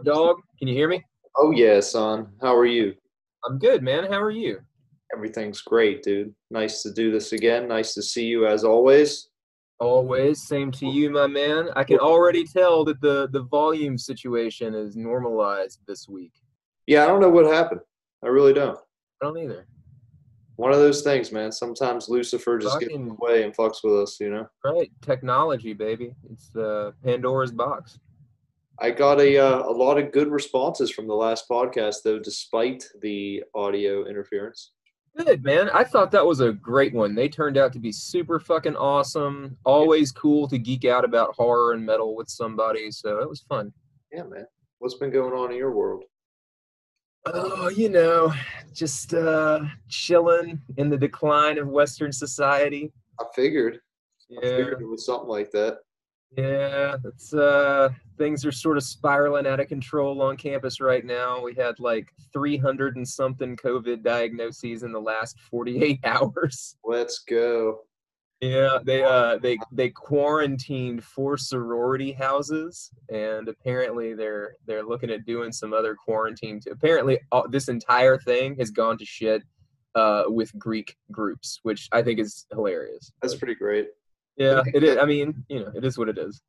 Up, dog? Can you hear me? Oh yeah, son. How are you? I'm good, man. How are you? Everything's great, dude. Nice to do this again. Nice to see you as always. Always. Same to you, my man. I can already tell that the the volume situation is normalized this week. Yeah, I don't know what happened. I really don't. I don't either. One of those things, man. Sometimes Lucifer just gets in the Fucking- way and fucks with us, you know. Right. Technology, baby. It's the Pandora's box. I got a uh, a lot of good responses from the last podcast, though, despite the audio interference. Good, man. I thought that was a great one. They turned out to be super fucking awesome. Always cool to geek out about horror and metal with somebody. So it was fun. Yeah, man. What's been going on in your world? Oh, you know, just uh chilling in the decline of Western society. I figured. I Yeah. figured it was something like that. Yeah, it's uh things are sort of spiraling out of control on campus right now. We had like 300 and something COVID diagnoses in the last 48 hours. Let's go. Yeah, they uh they they quarantined four sorority houses and apparently they're they're looking at doing some other quarantine too. Apparently all, this entire thing has gone to shit uh with Greek groups, which I think is hilarious. That's pretty great. Yeah, it is. I mean, you know, it is what it is.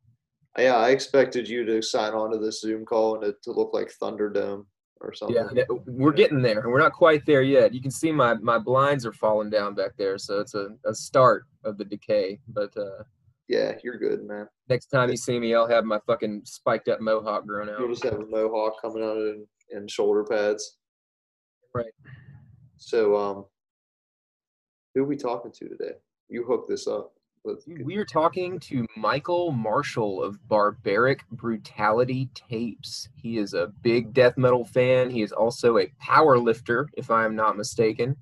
Yeah, I expected you to sign on to this Zoom call and it to look like Thunderdome or something. Yeah, we're getting there. We're not quite there yet. You can see my my blinds are falling down back there, so it's a, a start of the decay. But uh, Yeah, you're good, man. next time you see me, I'll have my fucking spiked up mohawk growing grown You'll just have a mohawk coming out in, in shoulder pads. Right. So, um, who are we talking to today? You hooked this up. We are talking to Michael Marshall of Barbaric Brutality Tapes. He is a big death metal fan. He is also a power lifter, if I am not mistaken.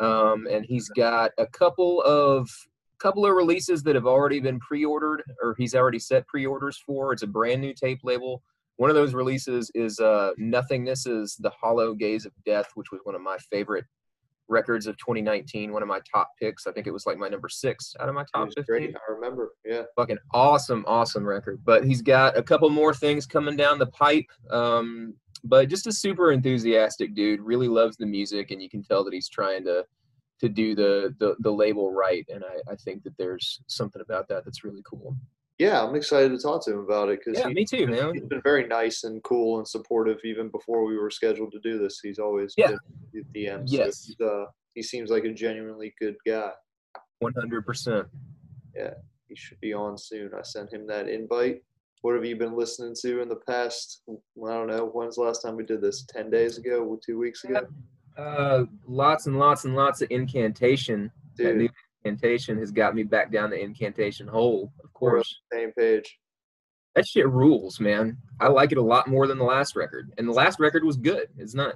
Um, and he's got a couple of couple of releases that have already been pre-ordered, or he's already set pre-orders for. It's a brand new tape label. One of those releases is uh, Nothingness is the Hollow Gaze of Death, which was one of my favorite records of 2019. One of my top picks. I think it was like my number six out of my top was 15 great. I remember. Yeah. fucking awesome, awesome record. But he's got a couple more things coming down the pipe. Um, but just a super enthusiastic dude. Really loves the music, and you can tell that he's trying to to do the the, the label right. And I, I think that there's something about that that's really cool. Yeah, I'm excited to talk to him about it because Yeah, me too, man. he's been very nice and cool and supportive even before we were scheduled to do this. He's always Yeah. been at DM. so Yes. he's, uh, he seems like a genuinely good guy. One hundred percent. Yeah, he should be on soon. I sent him that invite. What have you been listening to in the past? I don't know. When's the last time we did this? Ten days ago? Two weeks ago? Uh, lots and lots and lots of incantation. Dude, incantation has got me back down the incantation hole. Of course. same page. that shit rules, man. I like it a lot more than the last record, and the last record was good. It's not.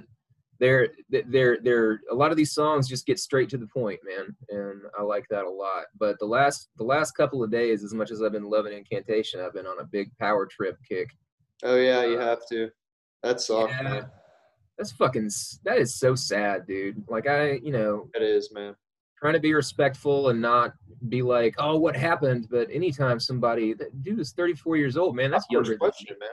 They're they're they're a lot of these songs just get straight to the point, man, and I like that a lot. But the last the last couple of days, as much as I've been loving Incantation, I've been on a big power trip kick. Oh yeah, you uh, have to. That sucks, Yeah. man. That's fucking that is so sad, dude. Like I, you know, It is, man. Trying to be respectful and not be like, oh, what happened? But anytime somebody, that dude is 34 years old, man. That's course, younger question, man.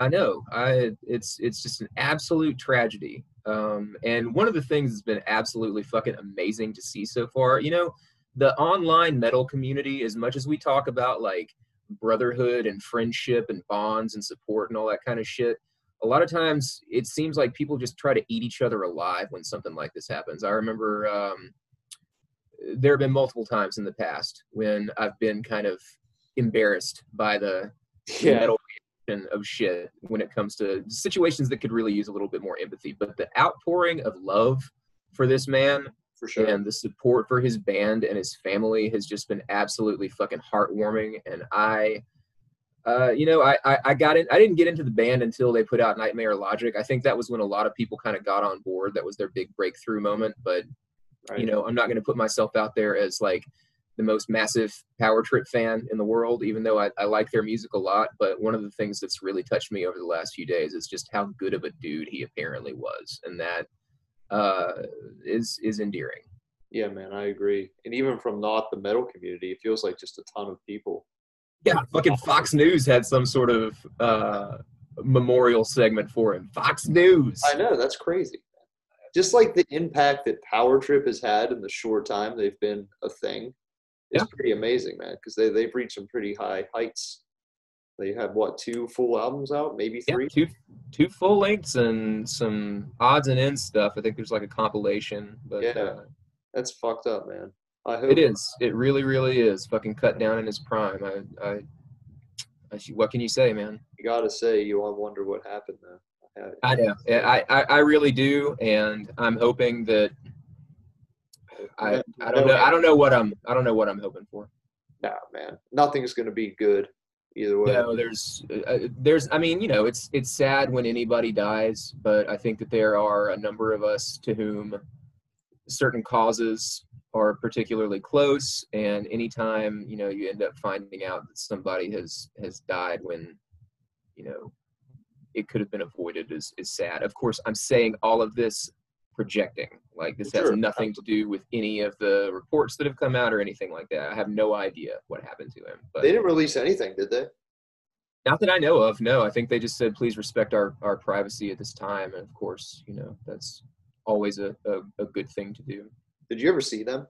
I know. I it's it's just an absolute tragedy. Um, and one of the things that's been absolutely fucking amazing to see so far, you know, the online metal community, as much as we talk about like brotherhood and friendship and bonds and support and all that kind of shit, a lot of times it seems like people just try to eat each other alive when something like this happens. I remember um, there have been multiple times in the past when I've been kind of embarrassed by the Yeah. metal reaction of shit when it comes to situations that could really use a little bit more empathy. But the outpouring of love for this man For sure. and the support for his band and his family has just been absolutely fucking heartwarming. And I, uh, you know, I, I I got in. I didn't get into the band until they put out Nightmare Logic. I think that was when a lot of people kind of got on board. That was their big breakthrough moment. But Right. you know, I'm not going to put myself out there as like the most massive Power Trip fan in the world, even though I, I like their music a lot. But one of the things that's really touched me over the last few days is just how good of a dude he apparently was, and that uh, is is endearing. Yeah, man, I agree. And even from not the metal community, it feels like just a ton of people. Yeah, fucking Fox News had some sort of uh, memorial segment for him. Fox News. I know that's crazy. Just like the impact that Power Trip has had in the short time they've been a thing, is Yeah. pretty amazing, man. Because they they've reached some pretty high heights. They have what two full albums out, maybe Yeah, three. two two full lengths and some odds and ends stuff. I think there's like a compilation, but Yeah. uh, That's fucked up, man. I hope it is. It really, really is. Fucking cut down in his prime. I, I, I what can you say, man? You gotta say, you all wonder what happened though. I know. I, I, I really do, and I'm hoping that. I, I don't know. I don't know what I'm. I don't know what I'm hoping for. Nah, man, nothing's gonna be good either way. No, there's, uh, there's. I mean, you know, it's it's sad when anybody dies, but I think that there are a number of us to whom certain causes are particularly close, and anytime you know you end up finding out that somebody has has died when, you know, it could have been avoided is is sad. Of course, I'm saying all of this projecting. Like this has nothing to do with any of the reports that have come out or anything like that. I have no idea what happened to him. But They didn't release anything, did they? not that I know of. No, I think they just said please respect our our privacy at this time, and of course, you know that's always a a, a good thing to do. Did you ever see them?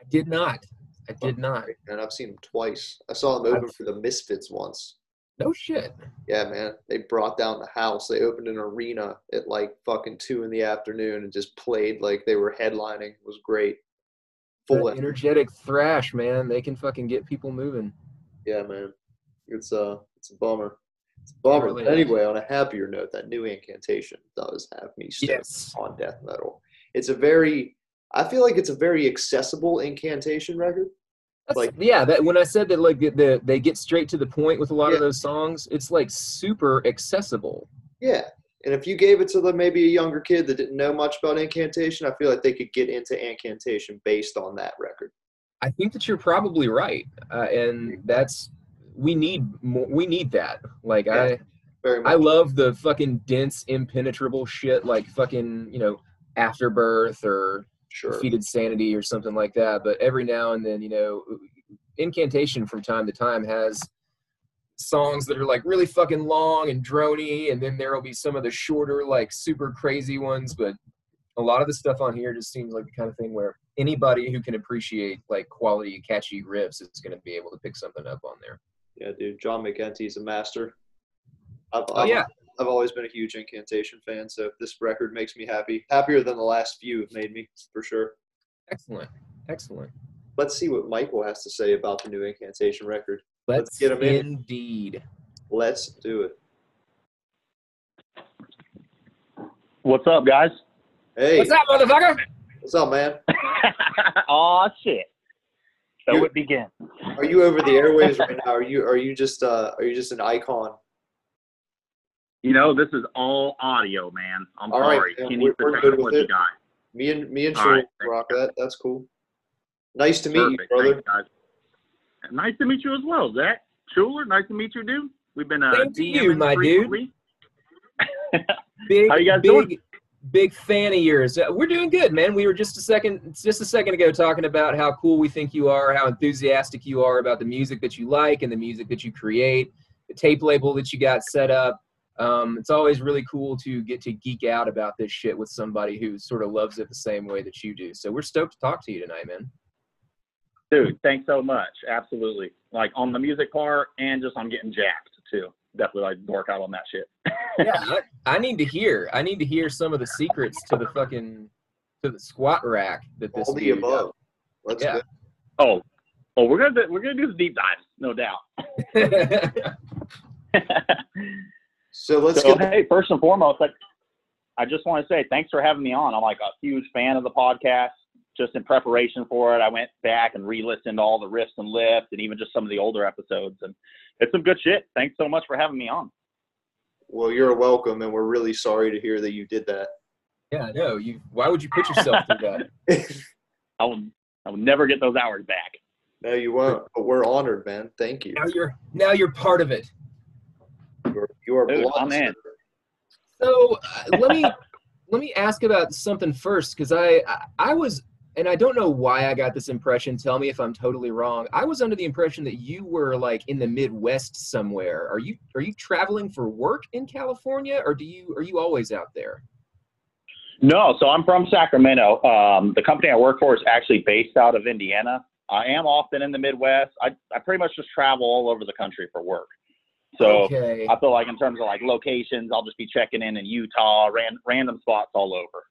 I did not. I did not. And I've seen them twice. I saw them open I've- for the Misfits once. No shit. Yeah, man. They brought down the house. They opened an arena at like fucking two in the afternoon and just played like they were headlining. It was great. Full energetic thrash, man. They can fucking get people moving. Yeah, man. It's uh it's a bummer. It's a bummer. really But anyway, on a happier note, that new incantation does have me stoked Yes. on death metal. It's a very I feel like it's a very accessible incantation record. That's, Like- yeah, that when I said that like the, the they get straight to the point with a lot Yeah. of those songs, it's like super accessible. Yeah. And if you gave it to the, maybe a younger kid that didn't know much about incantation, I feel like they could get into incantation based on that record. I think that you're probably right, uh, and that's we need more. We need that. Like Yeah. I. Very much. I love the fucking dense, impenetrable shit like fucking, you know, Afterbirth or sure. Defeated Sanity or something like that. But every now and then, you know, uh, Incantation from time to time has songs that are like really fucking long and drony, and then there will be some of the shorter, like super crazy ones. But a lot of the stuff on here just seems like the kind of thing where anybody who can appreciate like quality, catchy riffs is going to be able to pick something up on there. Yeah, dude. John McEntee is a master. I've, Oh, I've- yeah. I've always been a huge incantation fan, so this record makes me happy. Happier than the last few have made me, for sure. Excellent. Excellent. Let's see what Michael has to say about the new incantation record. Let's, Let's get 'em in. Indeed. Let's do it. What's up, guys? Hey, What's up, motherfucker? what's up, man? Aw, shit. So You- it begins. Are you over the airwaves right now? Are you are you just uh are you just an icon? You know, this is all audio, man. I'm All right, sorry. man, Can we're- you we're good what with you it. got? Me and me and All Sean right, rock that. That's cool. Nice to meet you, brother. Thanks, guys. Nice to meet you as well, Zach. Schuler, nice to meet you, dude. We've been uh, Same to you, DMing my dude. Big, How you guys big, doing? big fan of yours. Uh, We're doing good, man. We were just a second, just a second ago, talking about how cool we think you are, how enthusiastic you are about the music that you like and the music that you create, the tape label that you got set up. Um, it's always really cool to get to geek out about this shit with somebody who sort of loves it the same way that you do. So we're stoked to talk to you tonight, man. Dude, thanks so much. Absolutely. Like on the music part and just on getting jacked too. Definitely like work out on that shit. Yeah, I, I need to hear. I need to hear some of the secrets to the fucking to the squat rack that this All the dude above. Let's Yeah. go. Oh, oh, we're gonna we're gonna do the deep dives, no doubt. So let's so get hey, first and foremost, like I just want to say thanks for having me on. I'm like a huge fan of the podcast. Just in preparation for it, I went back and re-listened to all the riffs and lifts, and even just some of the older episodes, and it's some good shit. Thanks so much for having me on. well, you're welcome, and we're really sorry to hear that you did that. yeah, no. You. Why would you put yourself through that? I will I will never get those hours back. no, you won't. But we're honored, man. Thank you. Now you're now you're part of it. You're, you are Dude, I'm in. So uh, let me let me ask about something first because I, I I was and I don't know why I got this impression. Tell me if I'm totally wrong. I was under the impression that you were like in the Midwest somewhere. Are you are you traveling for work in California, or do you are you always out there? No, so I'm from Sacramento. Um, the company I work for is actually based out of Indiana. I am often in the Midwest. I, I pretty much just travel all over the country for work. So okay. I feel like in terms of like locations, I'll just be checking in in Utah, ran, random spots all over.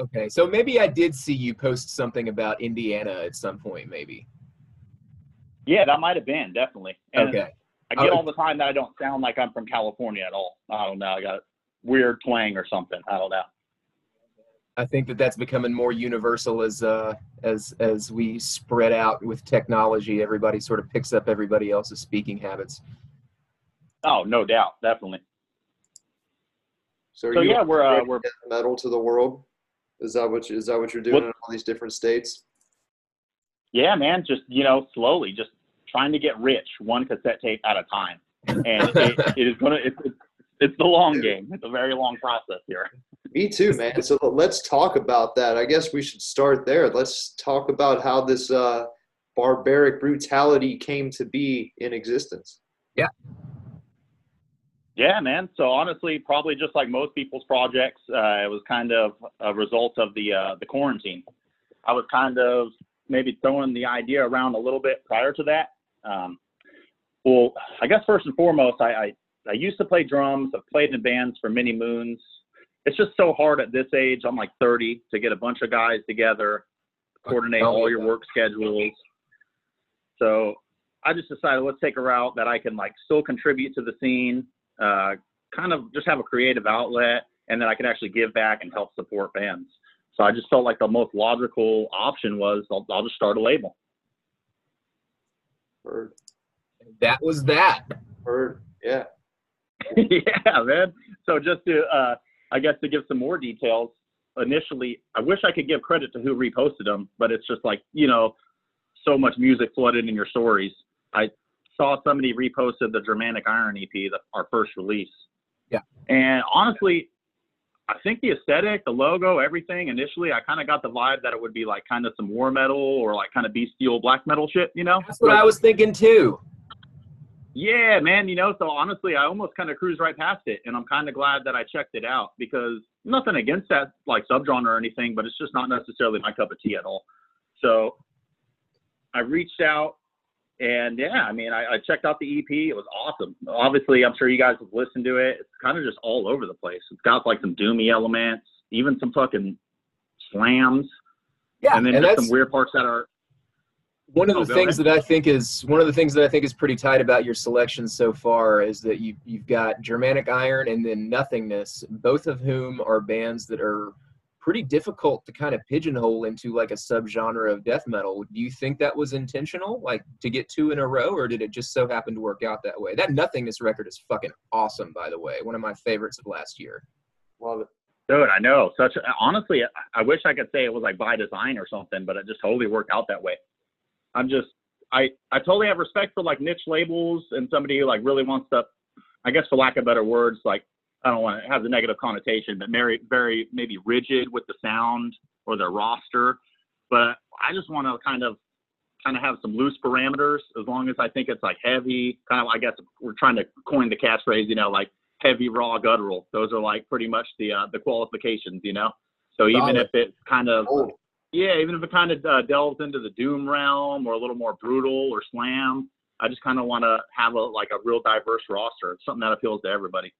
Okay, so maybe I did see you post something about Indiana at some point, maybe. Yeah, that might have been definitely. And okay. I get all the time that I don't sound like I'm from California at all. I don't know. I got a weird twang or something. I don't know. I think that that's becoming more universal as uh, as as we spread out with technology. Everybody sort of picks up everybody else's speaking habits. Oh, no doubt, definitely. So, So yeah, we're uh, we're metal to the world. Is that what you, is that what you're doing What- in all these different states? yeah, man. Just you know, slowly, just trying to get rich, one cassette tape at a time, and it, it is gonna. It's, it's it's the long game. It's a very long process here. Me too, man. So let's talk about that. I guess we should start there. Let's talk about how this uh, barbaric brutality came to be in existence. Yeah, man. So honestly, probably just like most people's projects, uh, it was kind of a result of the uh, the quarantine. I was kind of maybe throwing the idea around a little bit prior to that. Um, well, I guess first and foremost, I, I I used to play drums. I've played in bands for many moons. It's just so hard at this age. I'm like 30 to get a bunch of guys together, coordinate all your work schedules. So I just decided let's take a route that I can like still contribute to the scene, uh, kind of just have a creative outlet, and then I could actually give back and help support bands. So I just felt like the most logical option was I'll, I'll just start a label. Heard, that was that. heard, yeah. yeah, man. So just to, uh, I guess to give some more details, initially, I wish I could give credit to who reposted them, but it's just like, you know, so much music flooded in your stories. I saw somebody reposted the Germanic Iron EP, the, our first release. Yeah. And honestly, I think the aesthetic, the logo, everything, initially, I kind of got the vibe that it would be like kind of some war metal or like kind of bestial black metal shit, you know? That's what I was thinking too. Yeah, man. You know, so honestly, I almost kind of cruised right past it, and I'm kind of glad that I checked it out because nothing against that like subgenre or anything, but it's just not necessarily my cup of tea at all. So I reached out, and yeah, I mean, I, I checked out the EP. It was awesome. Obviously, I'm sure you guys have listened to it. It's kind of just all over the place. It's got like some doomy elements, even some fucking slams, Yeah, and then and just some weird parts that are one of Oh, the things that I think is one of the things that I think is pretty tight about your selection so far is that you you've got Germanic Iron and then Nothingness, both of whom are bands that are pretty difficult to kind of pigeonhole into like a subgenre of death metal. Do you think that was intentional, like to get two in a row, or did it just so happen to work out that way? That Nothingness record is fucking awesome, by the way. One of my favorites of last year. Love it. Dude, I know. Such honestly, I- I wish I could say it was like by design or something, but it just totally worked out that way. I'm just, I, I totally have respect for like niche labels and somebody who like really wants to, I guess for lack of better words, like I don't want to have the negative connotation, but very, very maybe rigid with the sound or their roster. But I just want to kind of, kind of have some loose parameters as long as I think it's like heavy. Kind of, I guess we're trying to coin the catchphrase, you know, like heavy, raw, guttural. Those are like pretty much the uh, the qualifications, you know. So even Solid. if it's kind of Oh, yeah, even if it kind of uh, delves into the doom realm or a little more brutal or slam, I just kind of want to have a like a real diverse roster. Something that appeals to everybody.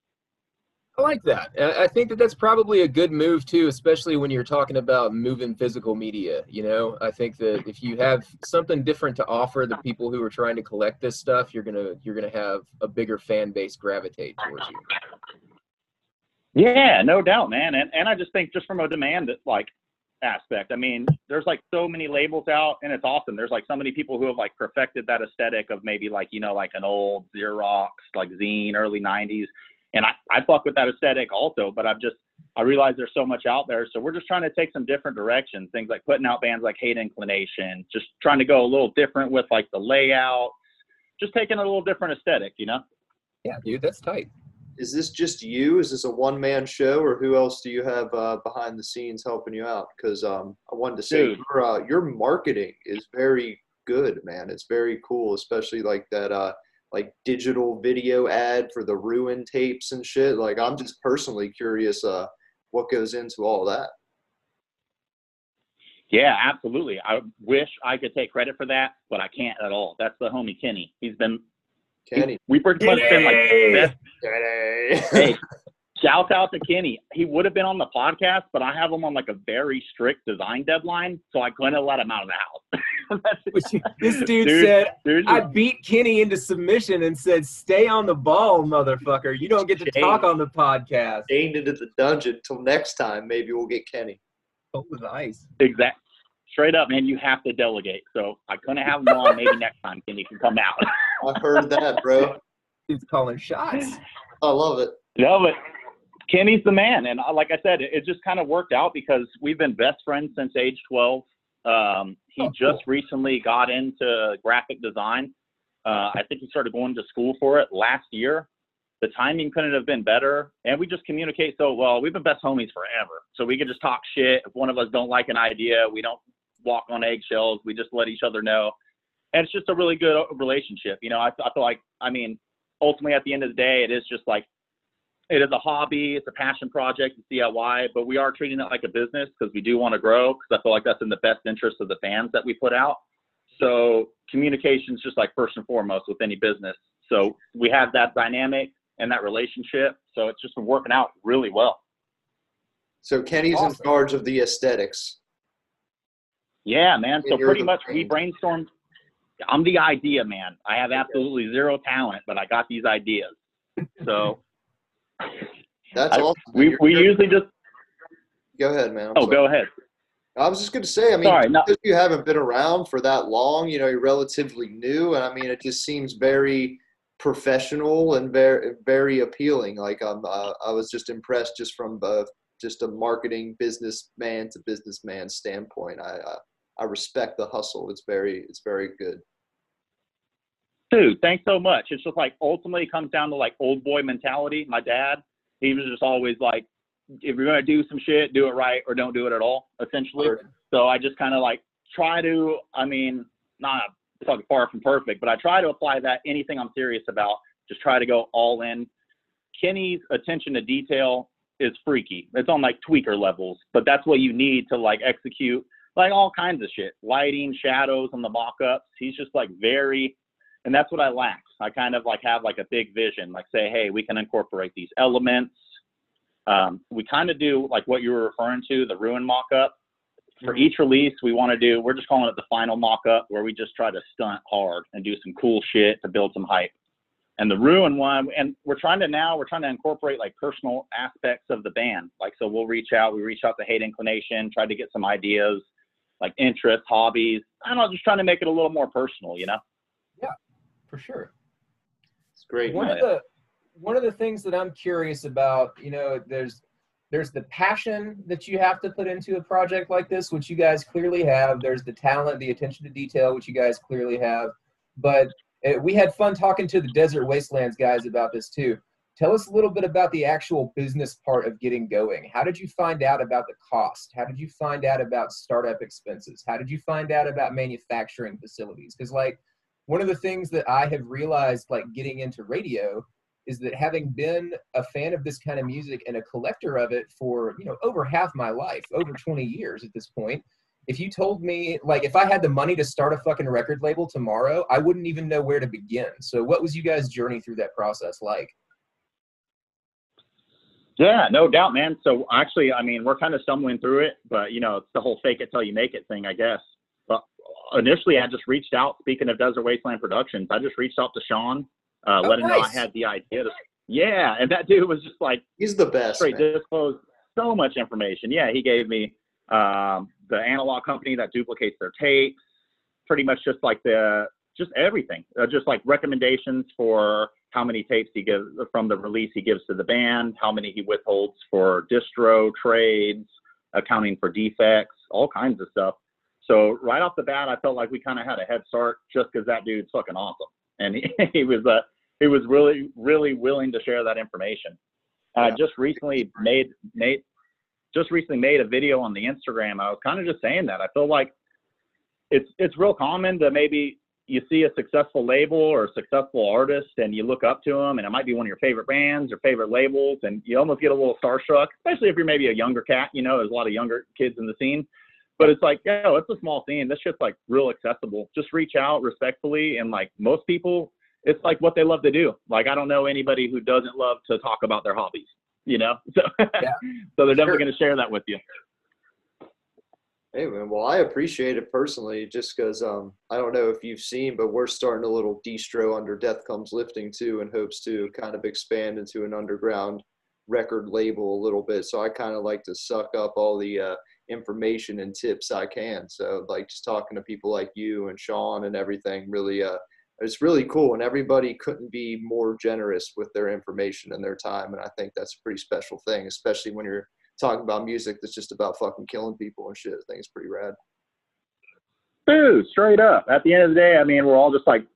I like that. I think that that's probably a good move too, especially when you're talking about moving physical media. You know, I think that if you have something different to offer the people who are trying to collect this stuff, you're gonna you're gonna have a bigger fan base gravitate towards you. Yeah, no doubt, man. And and I just think just from a demand like aspect, I mean, there's like so many labels out, and it's awesome. There's like so many people who have like perfected that aesthetic of maybe like you know like an old Xerox like zine early '90s, and I I fuck with that aesthetic also. But I've just I realize there's so much out there, so we're just trying to take some different directions. Things like putting out bands like Hate Inclination, just trying to go a little different with like the layout, just taking a little different aesthetic, you know. Yeah, dude, that's tight. is this just you? Is this a one man show, or who else do you have uh, behind the scenes helping you out? Because um, I wanted to say Dude. your, uh, your marketing is very good, man. It's very cool, especially like that uh, like digital video ad for the ruin tapes and shit. Like I'm just personally curious uh, what goes into all that. Yeah, absolutely. I wish I could take credit for that, but I can't at all. That's the homie Kenny. He's been Kenny. we pretty much been like best Kenny. hey, shout out to Kenny. He would have been on the podcast, but I have him on like a very strict design deadline, so I couldn't let him out of the house. This dude, Dude, said, dude, I beat Kenny into submission and said, "Stay on the ball, motherfucker. You don't get to Shame. talk on the podcast." Chained into the dungeon. Till next time, maybe we'll get Kenny. Oh, with ice. exact straight up, man. You have to delegate. So I couldn't have him on. Maybe next time Kenny can come out. I heard that, bro. He's calling shots. I love it. no, but Kenny's the man, and uh, like I said, it, it just kind of worked out because we've been best friends since age 12. Um, he Oh, just recently got into graphic design. Uh, I think he started going to school for it last year. The timing couldn't have been better, and we just communicate so well. We've been best homies forever, so we can just talk shit. If one of us don't like an idea, we don't walk on eggshells. We just let each other know, and it's just a really good relationship. You know, I, I feel like, I mean, ultimately at the end of the day, it is just like it is a hobby, it's a passion project, it's DIY, but we are treating it like a business because we do want to grow because I feel like that's in the best interest of the fans that we put out. So communication is just like first and foremost with any business. So we have that dynamic and that relationship. So it's just been working out really well. So Kenny's in charge of the aesthetics. Yeah, man. So pretty the much we brainstormed. I'm the idea man. I have absolutely zero talent, but I got these ideas. So That's I- awesome. we, You're- we you're- usually just, go ahead, man. I'm oh, sorry. go ahead. I was just going to say, I mean, Sorry, no. because you haven't been around for that long, you know, you're relatively new, and I mean, it just seems very professional and very, very appealing. Like, um, uh, I was just impressed just from uh, just a marketing businessman to businessman standpoint. I, I, I respect the hustle. It's very, it's very good. Dude, thanks so much. It's just like ultimately comes down to like old boy mentality. My dad, he was just always like, if you're gonna do some shit, do it right or don't do it at all, essentially. So I just kind of like try to, I mean, not fucking far from perfect, but I try to apply that anything I'm serious about. Just try to go all in. Kenny's attention to detail is freaky. It's on like tweaker levels, but that's what you need to like execute like all kinds of shit, lighting, shadows on the mock-ups. He's just like very, and that's what I lack. I kind of like have like a big vision, like say, hey, we can incorporate these elements. Um, we kind of do like what you were referring to, the ruin mock-up. For each release, we want to do. We're just calling it the final mock-up, where we just try to stunt hard and do some cool shit to build some hype. And the ruin one, and we're trying to now we're trying to incorporate like personal aspects of the band. Like so, we'll reach out. We reach out to Hate Inclination, try to get some ideas, like interests, hobbies. I don't know, just trying to make it a little more personal. You know? For sure. It's great. one of the one of the things that I'm curious about, you know, there's there's the passion that you have to put into a project like this, which you guys clearly have. There's the talent, the attention to detail, which you guys clearly have. But uh, we had fun talking to the Desert Wastelands guys about this too. Tell us a little bit about the actual business part of getting going. How did you find out about the cost? How did you find out about startup expenses? How did you find out about manufacturing facilities? Because like one of the things that I have realized, like getting into radio, is that having been a fan of this kind of music and a collector of it for you know over half my life, over 20 years at this point, if you told me like if I had the money to start a fucking record label tomorrow, I wouldn't even know where to begin. So what was you guys' journey through that process like? Yeah, no doubt, man. So actually, I mean, we're kind of stumbling through it, but you know, it's the whole fake it till you make it thing, I guess. But initially, I just reached out. Speaking of Desert Wasteland Productions, I just reached out to Sean, uh, Oh, let him know I had the idea. To, yeah, and that dude was just like He's the best. straight man. disclosed so much information. Yeah, he gave me um, the analog company that duplicates their tapes, pretty much just like the just everything, uh, just like recommendations for how many tapes he gives from the release he gives to the band, how many he withholds for distro trades, accounting for defects, all kinds of stuff. So right off the bat, I felt like we kind of had a head start just because that dude's fucking awesome, and he, he was a he was really really willing to share that information. I just recently made made just recently made a video on the Instagram. I was kind of just saying that I feel like it's it's real common to maybe you see a successful label or a successful artist and you look up to them and it might be one of your favorite bands or favorite labels and you almost get a little starstruck, especially if you're maybe a younger cat, you know, there's a lot of younger kids in the scene. But it's like, yo, it's a small scene. This shit's like real accessible. Just reach out respectfully and like most people, it's like what they love to do. Like I don't know anybody who doesn't love to talk about their hobbies, you know? So yeah. so they're definitely gonna share that with you. Hey man, well I appreciate it personally, just because um, I don't know if you've seen, but we're starting a little distro under Death Comes Lifting too, in hopes to kind of expand into an underground record label a little bit. So I kind of like to suck up all the uh, information and tips I can. So like just talking to people like you and Sean and everything, really, uh, it's really cool. And everybody couldn't be more generous with their information and their time. And I think that's a pretty special thing, especially when you're talking about music that's just about fucking killing people and shit. I think it's pretty rad. Dude, straight up. At the end of the day, I mean, we're all just like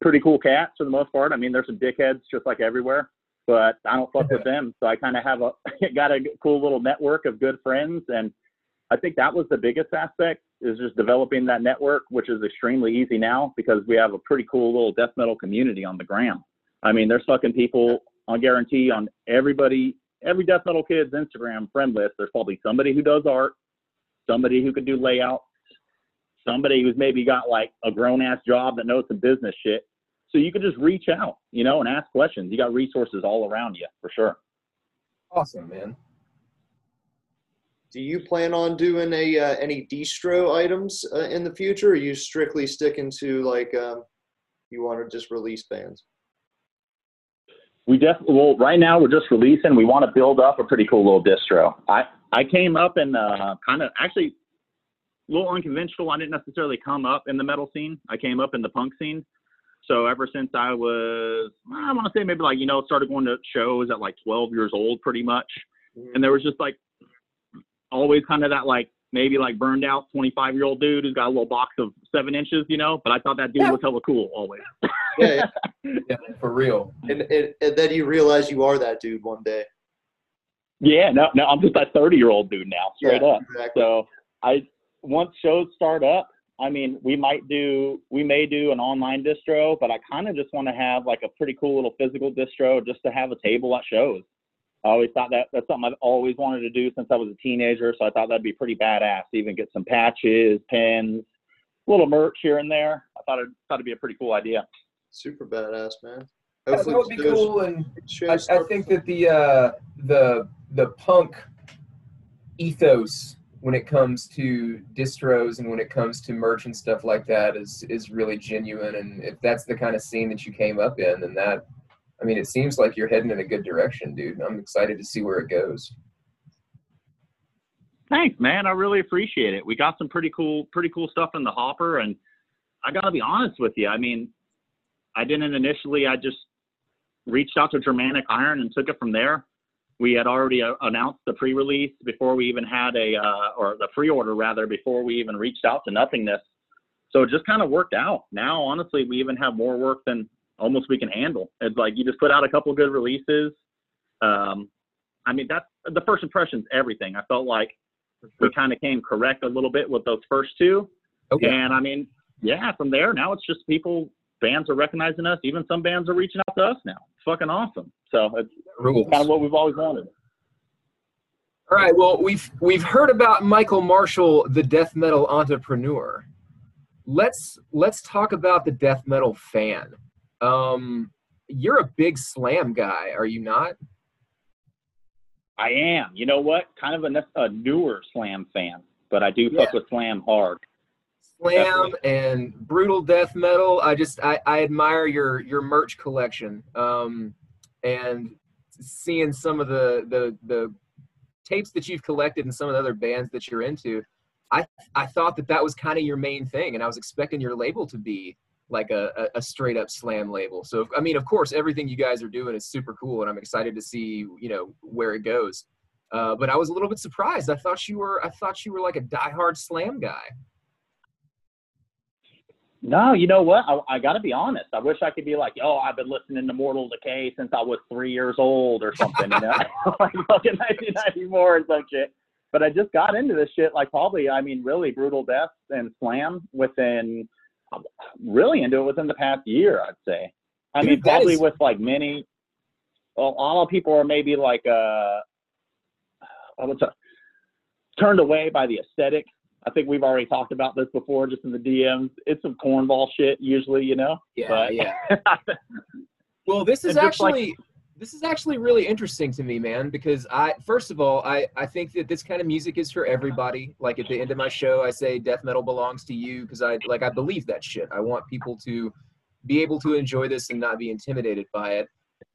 pretty cool cats for the most part. I mean, there's some dickheads just like everywhere, but I don't fuck with them. So I kind of have a got a cool little network of good friends, and I think that was the biggest aspect is just developing that network, which is extremely easy now because we have a pretty cool little death metal community on the ground. I mean, there's fucking people on guarantee on everybody every death metal kid's Instagram friend list, there's probably somebody who does art, somebody who can do layouts, somebody who's maybe got like a grown ass job that knows some business shit. So you can just reach out, you know, and ask questions. You got resources all around you for sure. Awesome, man. Do you plan on doing a uh, any distro items uh, in the future? Or are you strictly sticking to like um, you want to just release bands? we definitely well right now we're just releasing we want to build up a pretty cool little distro i i came up and uh, kind of actually a little unconventional i didn't necessarily come up in the metal scene i came up in the punk scene so ever since i was i want to say maybe like you know started going to shows at like 12 years old pretty much mm-hmm. and there was just like always kind of that like maybe like burned out 25 year old dude who's got a little box of seven inches, you know. But I thought that dude yeah. was hella cool always. yeah, yeah. yeah, for real. And, and, and then you realize you are that dude one day. Yeah, no, no, I'm just that 30 year old dude now, straight yeah, up. Exactly. So I once shows start up, I mean, we might do, we may do an online distro, but I kind of just want to have like a pretty cool little physical distro just to have a table at shows. I always thought that that's something I've always wanted to do since I was a teenager. So I thought that'd be pretty badass. Even get some patches, pins, little merch here and there. I thought it thought it'd be a pretty cool idea. Super badass, man. Yeah, that would be cool, and I, I, think that the uh, the the punk ethos when it comes to distros and when it comes to merch and stuff like that is is really genuine. And if that's the kind of scene that you came up in, then that I mean, it seems like you're heading in a good direction, dude. I'm excited to see where it goes. Thanks, man. I really appreciate it. We got some pretty cool, pretty cool stuff in the hopper, and I got to be honest with you. I mean, I didn't initially. I just reached out to Germanic Iron and took it from there. We had already uh, announced the pre-release before we even had a, uh, or the pre-order rather, before we even reached out to Nothingness. So it just kind of worked out. Now, honestly, we even have more work than almost we can handle. It's like you just put out a couple good releases. Um, I mean, that's the first impression's everything. I felt like we kind of came correct a little bit with those first two. Okay. And I mean, yeah, from there now it's just people, bands are recognizing us. Even some bands are reaching out to us now. It's fucking awesome. So it's Rules. kind of what we've always wanted. All right. Well, we've we've heard about Michael Marshall, the death metal entrepreneur. Let's let's talk about the death metal fan. Um, you're a big slam guy, are you not? I am. You know what? Kind of a, a newer slam fan, but I do yeah. fuck with slam hard. Slam Definitely. and brutal death metal. I just I, I admire your your merch collection. Um, and seeing some of the the the tapes that you've collected and some of the other bands that you're into, I I thought that that was kind of your main thing, and I was expecting your label to be like a, a straight up slam label. So I mean, of course, everything you guys are doing is super cool, and I'm excited to see you know where it goes. Uh, but I was a little bit surprised. I thought you were I thought you were like a diehard slam guy. No, you know what? I, I got to be honest. I wish I could be like, oh, I've been listening to Mortal Decay since I was three years old or something, you know, like fucking 1994 or some shit. But I just got into this shit, like probably, I mean, really brutal death and slam within, really into it within the past year, I'd say. I Dude, mean, probably is- with like many, well, a lot of people are maybe like, uh, what's a, turned away by the aesthetic. I think we've already talked about this before, just in the DMs. It's some cornball shit usually, you know. Yeah, But- yeah. Well, this is just like- actually this is actually really interesting to me, man, because I first of all, I I think that this kind of music is for everybody. Like at the end of my show, I say death metal belongs to you because I like I believe that shit. I want people to be able to enjoy this and not be intimidated by it.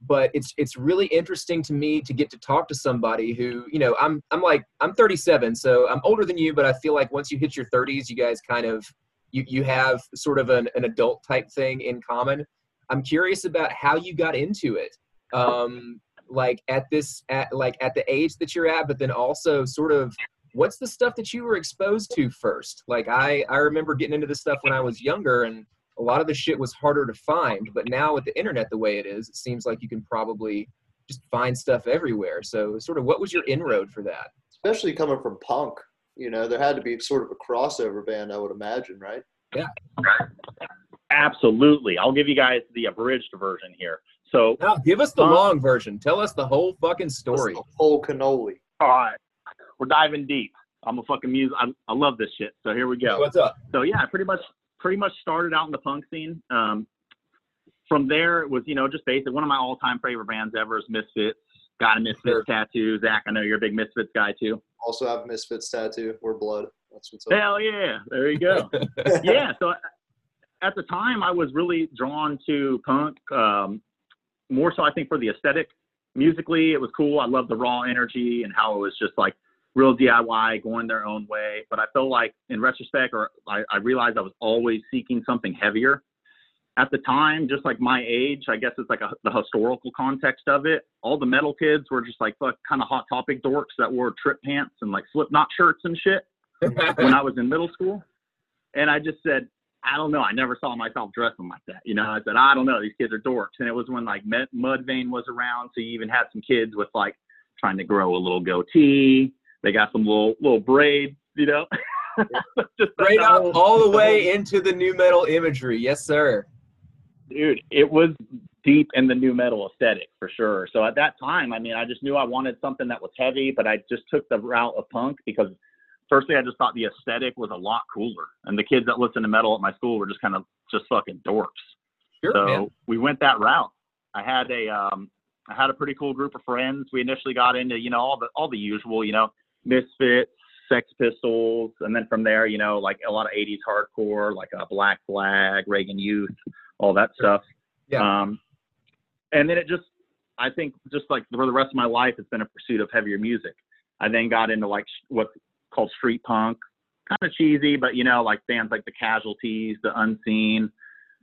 But it's it's really interesting to me to get to talk to somebody who, you know, I'm I'm like I'm 37, so I'm older than you, but I feel like once you hit your 30s, you guys kind of you you have sort of an, an adult type thing in common. I'm curious about how you got into it. Um, like at this at like at the age that you're at, but then also sort of what's the stuff that you were exposed to first? Like I I remember getting into this stuff when I was younger and a lot of the shit was harder to find, but now with the internet the way it is, it seems like you can probably just find stuff everywhere. So sort of what was your inroad for that? Especially coming from punk. You know, there had to be sort of a crossover band, I would imagine, right? Yeah. Absolutely. I'll give you guys the abridged version here. So, Now give us the Huh? long version. Tell us the whole fucking story. The whole cannoli. all right, we're diving deep. I'm a fucking music. I, I love this shit. So here we go. What's up? so yeah, pretty much pretty much started out in the punk scene. Um, from there, it was you know just basically One of my all time favorite bands ever is Misfits. Got a Misfits Sure. tattoo. Zach, I know you're a big Misfits guy too. Also have Misfits tattoo. We're blood. That's what's up. Hell yeah, there you go. yeah, so at the time I was really drawn to punk, um, more so I think for the aesthetic. Musically, it was cool. I loved the raw energy and how it was just like real DIY, going their own way. But I felt like, in retrospect, or I, I realized I was always seeking something heavier. At the time, just like my age, I guess it's like a, the historical context of it. All the metal kids were just like kind of hot topic dorks that wore trip pants and like Slipknot shirts and shit when I was in middle school. And I just said, I don't know. I never saw myself dressing like that. You know, I said, I don't know. These kids are dorks. And it was when like Mud- Mudvayne was around. So you even had some kids with like trying to grow a little goatee. They got some little, little braids, you know, just the up all the way into the nu metal imagery. Yes, sir. dude, it was deep in the nu metal aesthetic for sure. So at that time, I mean, I just knew I wanted something that was heavy, but I just took the route of punk because firstly, I just thought the aesthetic was a lot cooler. And the kids that listened to metal at my school were just kind of just fucking dorks. Sure, so man. we went that route. I had a um I had a pretty cool group of friends. We initially got into, you know, all the all the usual, you know, Misfits, Sex Pistols, and then from there, you know, like a lot of 80s hardcore, like a Black Flag, Reagan Youth, all that stuff. Yeah. Um, and then it just, I think, just like for the rest of my life, it's been a pursuit of heavier music. I then got into like what's called street punk, kind of cheesy, but you know, like bands like the Casualties, the Unseen,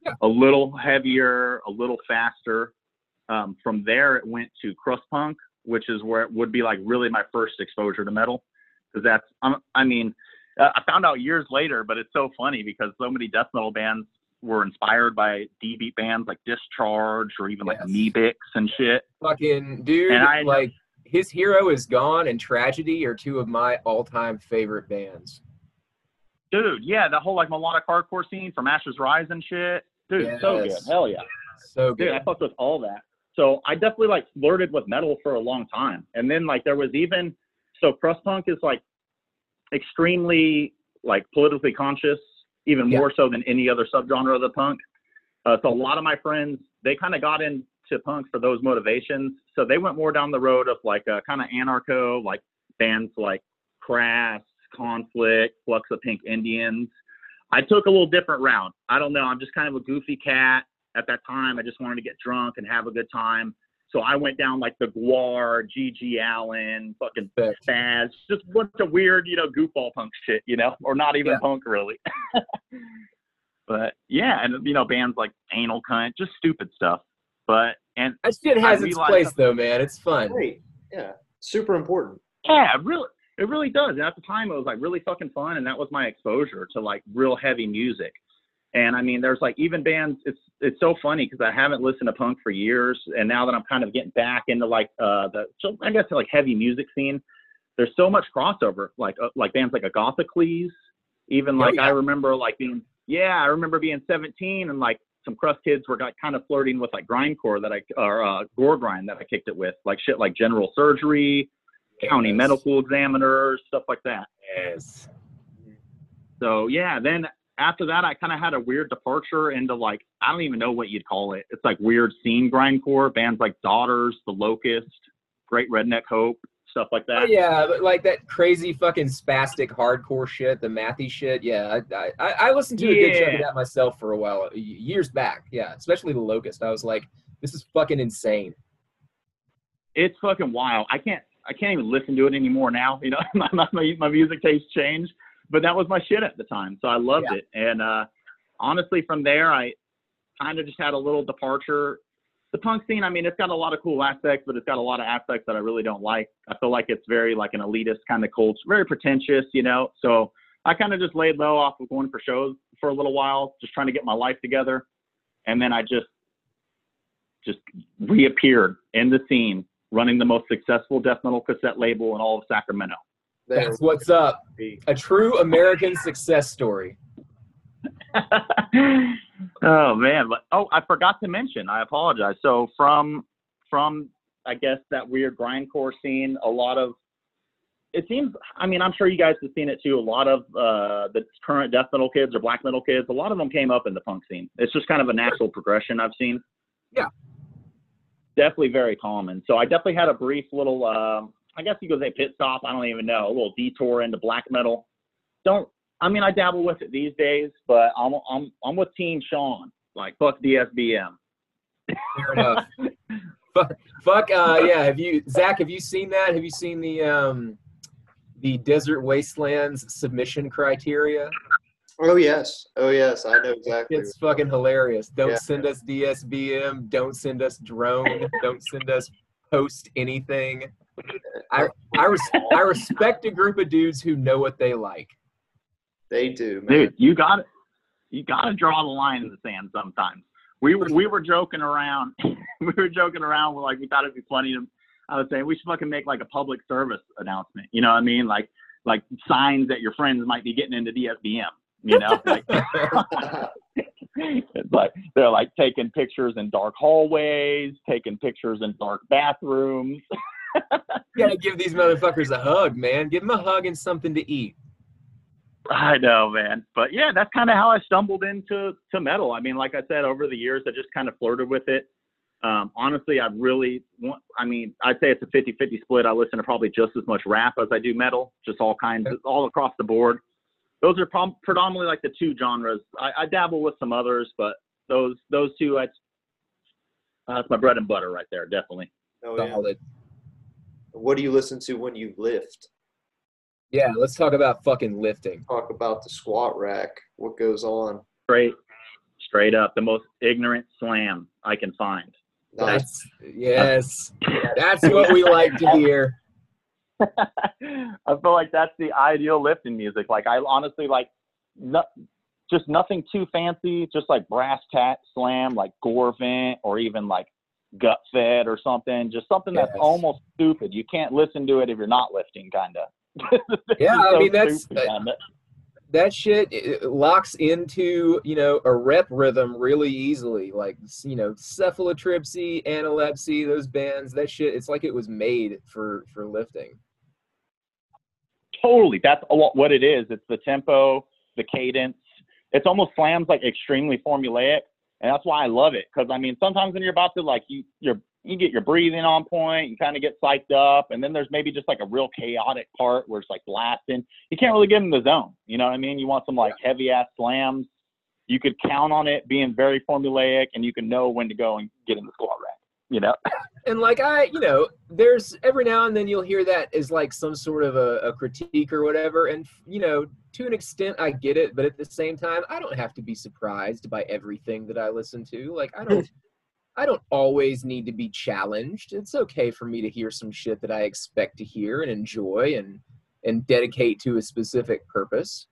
Yeah. a little heavier, a little faster. Um, from there, it went to crust punk, which is where it would be like really my first exposure to metal, because that's, um, I mean, uh, I found out years later, but it's so funny because so many death metal bands were inspired by D beat bands like Discharge or even like Yes. Amebix and shit. Fucking dude, And I- like his hero is gone and tragedy are two of my all-time favorite bands. Dude, yeah, the whole like melodic hardcore scene from Ashes Rise and shit. Dude, so good. Hell yeah. So Dude, good. I fucked with all that. So I definitely like flirted with metal for a long time. And then like there was even so crust punk is like extremely like politically conscious, even Yeah. more so than any other subgenre of the punk. Uh, so a lot of my friends they kind of got into punk for those motivations. So they went more down the road of like uh, kind of anarcho, like bands like Crass, Conflict, Flux of Pink Indians. I took a little different route. I don't know. I'm just kind of a goofy cat. At that time, I just wanted to get drunk and have a good time. So I went down like the GWAR, G.G. Allen, fucking. Spaz, just a bunch of weird, you know, goofball punk shit, you know, or not even Yeah. punk really. but yeah, and you know, bands like Anal Cunt, just stupid stuff. But and That shit has its place though, man. It's fun. Great. Yeah. Super important. Yeah, it really, it really does. And at the time, it was like really fucking fun, and that was my exposure to like real heavy music. And I mean, there's like even bands. It's it's so funny because I haven't listened to punk for years, and now that I'm kind of getting back into like uh the I guess like heavy music scene, there's so much crossover. Like uh, like bands like Agathocles, even Oh, like yeah. I remember like being yeah I remember being 17 and like some crust kids were like kind of flirting with like grindcore that I or uh, gore grind that I kicked it with like shit like General Surgery, County Medical Examiners, stuff like that. Yes. So yeah, then after that, I kind of had a weird departure into like I don't even know what you'd call it. It's like weird scene grindcore bands like Daughters, The Locust, Great Redneck Hope, stuff like Oh, that. yeah, but like that crazy fucking spastic hardcore shit, the mathy shit. Yeah, I I, I listened to a good chunk of that myself for a while, years back. Yeah, especially the Locust. I was like, this is fucking insane. It's fucking wild. I can't I can't even listen to it anymore now. You know, my my, my music taste changed, but that was my shit at the time, so I loved Yeah. it. And uh, honestly, from there, I kind of just had a little departure. The punk scene, I mean, it's got a lot of cool aspects, but it's got a lot of aspects that I really don't like. I feel like it's very like an elitist kind of culture, very pretentious, you know. So I kind of just laid low off of going for shows for a little while, just trying to get my life together, and then I just just reappeared in the scene, running the most successful death metal cassette label in all of Sacramento. That's what's up. A true American success story. oh man, but oh, I forgot to mention. I apologize. So from from I guess that weird grindcore scene, a lot of it seems. I mean, I'm sure you guys have seen it too. A lot of uh, the current death metal kids or black metal kids, a lot of them came up in the punk scene. It's just kind of a natural progression I've seen. Yeah. Definitely very common. So I definitely had a brief little, um, I guess you could say pit stop. I don't even know, a little detour into black metal. Don't I mean, I dabble with it these days, but I'm I'm I'm with Team Sean. Like fuck DSBM. Fair enough. fuck, fuck. Uh, yeah. Have you, Zach? Have you seen that? Have you seen the um, the Desert Wastelands submission criteria? Oh yes, oh yes, I know exactly. It's fucking hilarious. Don't Yeah. send us DSBM. Don't send us drone. don't send us post anything. I I, res- I respect a group of dudes who know what they like. They do, man. Dude, you got to you got to draw the line in the sand sometimes. We were we were joking around. we were joking around. We're like we thought it'd be funny to. I was saying we should fucking make like a public service announcement. You know what I mean? Like like signs that your friends might be getting into DSBM. You know, like it's like they're like taking pictures in dark hallways, taking pictures in dark bathrooms. You gotta give these motherfuckers a hug, man. Give them a hug and something to eat. I know, man. But yeah, that's kind of how I stumbled into to metal. I mean, like I said, over the years, I just kind of flirted with it. Um, honestly, I really want, I mean, I'd say it's a 50 50 split. I listen to probably just as much rap as I do metal, just all kinds, of, all across the board. Those are prom- predominantly like the two genres. I, I dabble with some others, but those those two, I, uh, that's my bread and butter right there, definitely. Oh, yeah. Solid. What do you listen to when you lift? Yeah, let's talk about fucking lifting. Talk about the squat rack. What goes on? Straight, straight up, the most ignorant slam I can find. Nice. That's yes. That's what we like to hear. I feel like that's the ideal lifting music. Like I honestly like, no, just nothing too fancy. Just like brass tat slam, like Gorevent, or even like gut fed or something. Just something that's Yes. almost stupid. You can't listen to it if you're not lifting, kind of. Yeah, I mean, that's- That shit it- it locks into you know a rep rhythm really easily. Like you know cephalotripsy, analepsy, those bands. That shit. It's like it was made for for lifting. totally. That's a lot- what it is. It's the tempo, the cadence. It's almost slams like extremely formulaic, and that's why I love it. Because I mean, sometimes when you're about to like you you're you get your breathing on point, you kind of get psyched up, and then there's maybe just like a real chaotic part where it's like blasting. You can't really get in the zone. You know what I mean? You want some like heavy ass slams. You could count on it being very formulaic, and you can know when to go and get in the squat rack. You know? And like I, you know, there's every now and then you'll hear that as like some sort of a, a critique or whatever. And you know, to an extent, I get it. But at the same time, I don't have to be surprised by everything that I listen to. Like I don't. I don't always need to be challenged. It's okay for me to hear some shit that I expect to hear and enjoy and and dedicate to a specific purpose.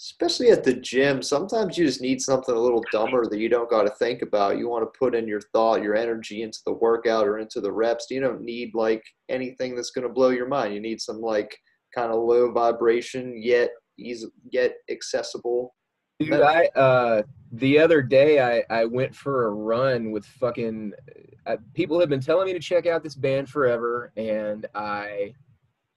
especially at the gym, sometimes you just need something a little dumber that you don't got to think about. You want to put in your thought, your energy into the workout or into the reps. You don't need like anything that's going to blow your mind. You need some like kind of low vibration yet easy, yet accessible. Dude, I uh the other day I I went for a run with fucking uh, people have been telling me to check out this band forever and I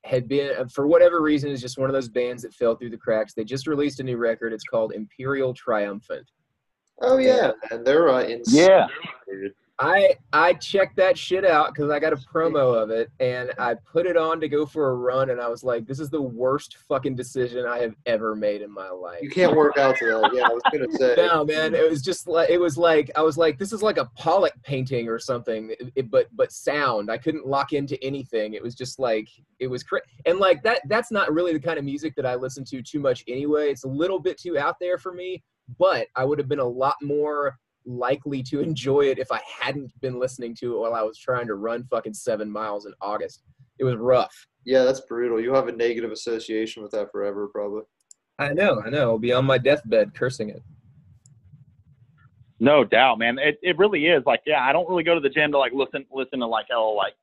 had been uh, for whatever reason is just one of those bands that fell through the cracks. They just released a new record. It's called Imperial Triumphant. Oh yeah, and they're uh, insane. Yeah. I I checked that shit out because I got a promo of it and I put it on to go for a run and I was like, this is the worst fucking decision I have ever made in my life. You can't work out to that. Yeah, I was gonna say. No, man, it was just like it was like I was like, this is like a Pollock painting or something, it, it- but but sound. I couldn't lock into anything. It was just like it was cra- and like that. That's not really the kind of music that I listen to too much anyway. It's a little bit too out there for me. But I would have been a lot more likely to enjoy it if I hadn't been listening to it while I was trying to run fucking seven miles in August. It was rough. Yeah, that's brutal. You have a negative association with that forever, probably. I know, I know. I'll be on my deathbed cursing it. No doubt, man. It it really is. Like, yeah, I don't really go to the gym to like listen listen to like oh like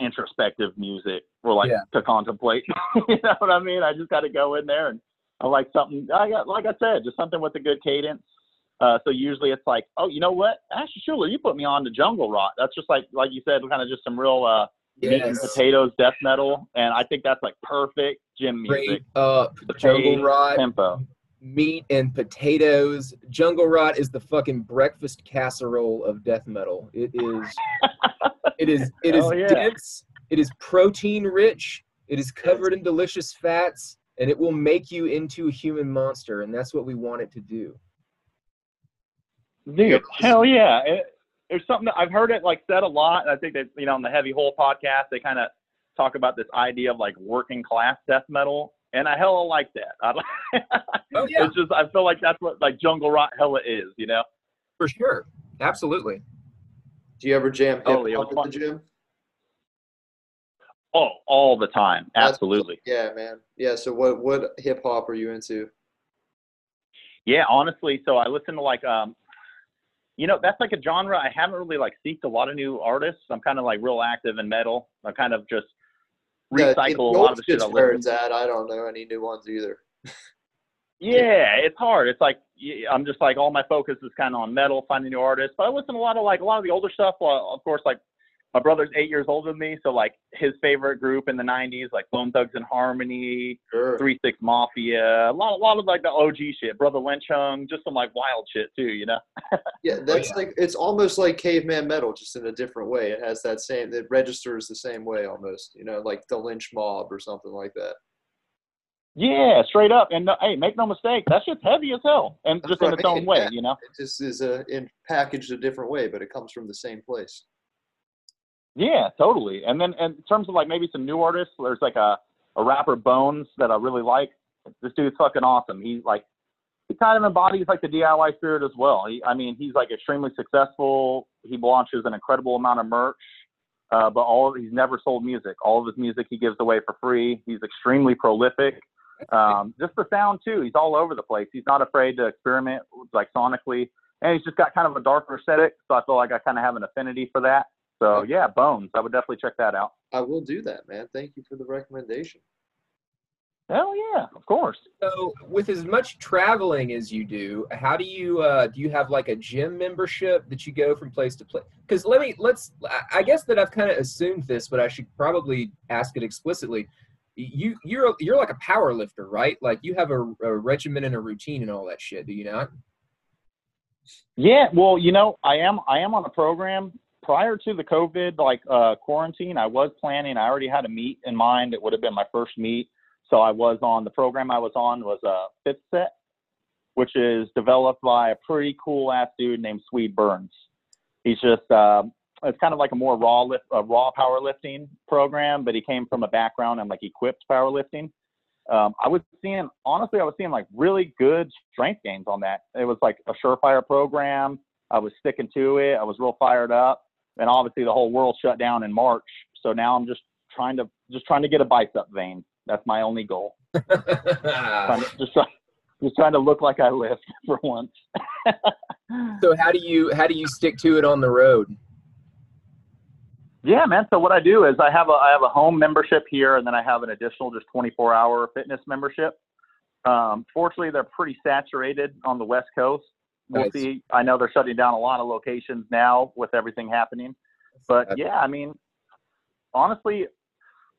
introspective music or like Yeah. to contemplate. you know what I mean? I just got to go in there and I like something. I got like I said, just something with a good cadence. Uh, so usually it's like, oh, you know what, Ashley Schuler, you put me on to Jungle Rot. That's just like like you said, kind of just some real uh, meat and potatoes death metal, and I think that's like perfect gym music Straight up The jungle rot. tempo. meat and potatoes. Jungle Rot is the fucking breakfast casserole of death metal. It is it is it is yeah. dense, it is protein rich, it is covered in delicious fats, and it will make you into a human monster, and that's what we want it to do. Dude, hell yeah. It, there's something that I've heard it like said a lot. And I think that, you know, on the Heavy Hole podcast, they kind of talk about this idea of like working class death metal. And I hella like that. I, Oh yeah, It's just, I feel like that's what like jungle rot hella is, you know? for sure. Absolutely. Do you ever jam hip Oh, hop at the gym? Oh, all the time. That's- Absolutely. Yeah, man. Yeah. So what what hip hop are you into? Yeah, honestly. So I listen to like, um, you know, that's like a genre I haven't really like seeked a lot of new artists. I'm kind of like real active in metal. I kind of just recycle it- a lot of the shit I listen at. I don't know any new ones either. Yeah, it's hard. It's like I'm just like all my focus is kind of on metal, finding new artists. But I listen to a lot of like a lot of the older stuff. Well, of course, like my brother's eight years older than me, so like his favorite group in the '90s, like Bone Thugs-n-Harmony, Sure. Three Six Mafia, a lot, a lot of like the OG shit. Brother Lynch Hung, just some like wild shit too, you know. Yeah, that's yeah. like it's almost like caveman metal, just in a different way. It has that same. It registers the same way almost. You know, like the lynch mob or something like that. Yeah, straight up. And no, hey, make no mistake, that shit's heavy as hell, and That's just in its own mean, way, yeah. you know. It just is a in packaged a different way, but it comes from the same place. Yeah, totally. And then in terms of like maybe some new artists, there's like a, a rapper Bones that I really like. This dude's fucking awesome. He's like he kind of embodies like the DIY spirit as well. He, I mean, he's like extremely successful. He launches an incredible amount of merch, uh, but all he's never sold music. All of his music he gives away for free. He's extremely prolific. Um, just the sound too. He's all over the place. He's not afraid to experiment like sonically, and he's just got kind of a darker aesthetic. So I feel like I kind of have an affinity for that. So yeah, Bones. I would definitely check that out. I will do that, man. Thank you for the recommendation. Hell yeah, of course. So, with as much traveling as you do, how do you uh, do? You have like a gym membership that you go from place to place? Because let me let's. I- I guess that I've kind of assumed this, but I should probably ask it explicitly. You you're you're like a power lifter, right? Like you have a, a regimen and a routine and all that shit. Do you not? Yeah, well, you know, I am I am on a program prior to the COVID like uh, quarantine. I was planning. I already had a meet in mind. It would have been my first meet. So I was on the program. I was on was a fifth set, which is developed by a pretty cool ass dude named Swede Burns. He's just um, it's kind of like a more raw lift, a raw powerlifting program, but he came from a background in like equipped powerlifting. Um, I was seeing, honestly, I was seeing like really good strength gains on that. It was like a surefire program. I was sticking to it. I was real fired up. And obviously the whole world shut down in March. So now I'm just trying to, just trying to get a bicep vein. That's my only goal. Trying to- just try, just trying to look like I lift for once. so how do you how do you stick to it on the road? Yeah, man. So what I do is I have a I have a home membership here, and then I have an additional just 24 hour fitness membership. Um, fortunately, they're pretty saturated on the West Coast. We'll Nice. see. I know they're shutting down a lot of locations now with everything happening. But yeah, I mean, honestly,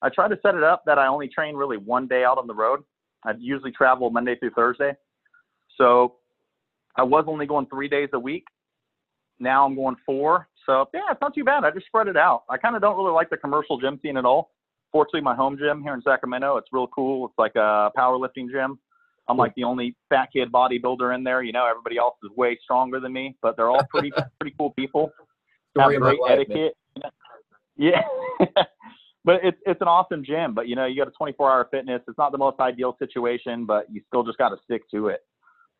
I try to set it up that I only train really one day out on the road. I usually travel Monday through Thursday. So I was only going three days a week. Now I'm going four. So yeah, it's not too bad. I just spread it out. I kind of don't really like the commercial gym scene at all. Fortunately, my home gym here in Sacramento, it's real cool. It's like a powerlifting gym. I'm like the only fat kid bodybuilder in there. You know, everybody else is way stronger than me, but they're all pretty pretty cool people Story have great life, etiquette. know. Yeah. but it's it's an awesome gym. But you know, you got a 24 hour fitness. It's not the most ideal situation, but you still just got to stick to it.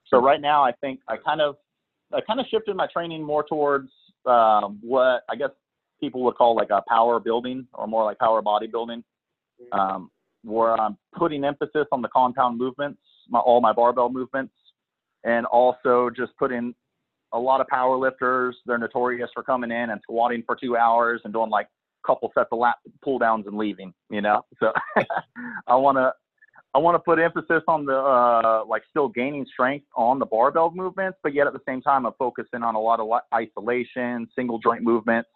So right now, I think I kind of I kind of shifted my training more towards um, what I guess people would call like a power building or more like power bodybuilding, um, where I'm putting emphasis on the compound movements, my, all my barbell movements, and also just putting a lot of power lifters. They're notorious for coming in and squatting for two hours and doing like a couple sets of lat pull downs and leaving. You know, so I want to I want to put emphasis on the uh, like still gaining strength on the barbell movements, but yet at the same time I'm focusing on a lot of isolation, single joint movements.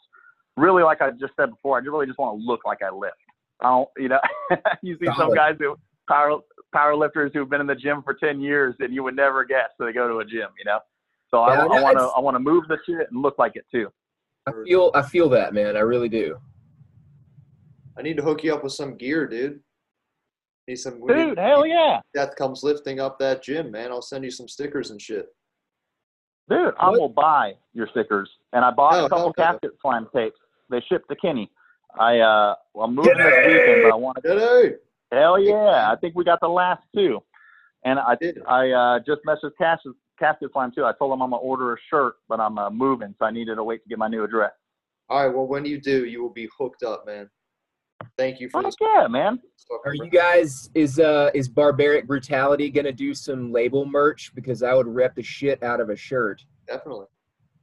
Really, like I just said before, I really just want to look like I lift. I don't, you know, you see some guys who power power lifters who've been in the gym for ten years and you would never guess that they go to a gym. You know, so Yeah, I, I want to I want to move the shit and look like it too. I feel I feel that man. I really do. I need to hook you up with some gear, dude. Need some we need- Dude, hell yeah. Death comes lifting up that gym, man. I'll send you some stickers and shit. Dude, I will buy your stickers. And I bought Oh, a couple hell no. casket slam tapes. They shipped to Kenny. I uh well, I'm moving this weekend, but I want to Hey, hell yeah. I think we got the last two. And I Did. I uh just messaged Casket Casket Slam too. I told him I'm gonna order a shirt, but I'm uh, moving, so I needed to wait to get my new address. All right, well, when you do, you will be hooked up, man. Thank you for Fuck this. yeah, man. Are you guys is uh is Barbaric Brutality gonna do some label merch? Because I would rep the shit out of a shirt. Definitely.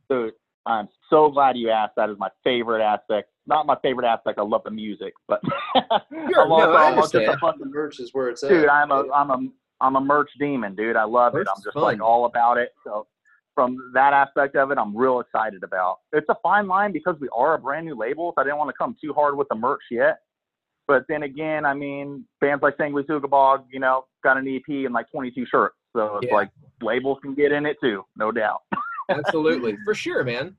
Dude, I'm so glad you asked. That is my favorite aspect. Not my favorite aspect. I love the music, but Sure, no, I I'm just a understand. fun The merch is where it's at. dude i'm a i'm a i'm a merch demon dude i love Merch it i'm just fun. like all about it so from that aspect of it i'm real excited about it's a fine line because we are a brand new label so i didn't want to come too hard with the merch yet but then again i mean bands like Sanguisugabogg, you know got an ep and like 22 shirts so it's Yeah. like labels can get in it too no doubt Absolutely, for sure, man.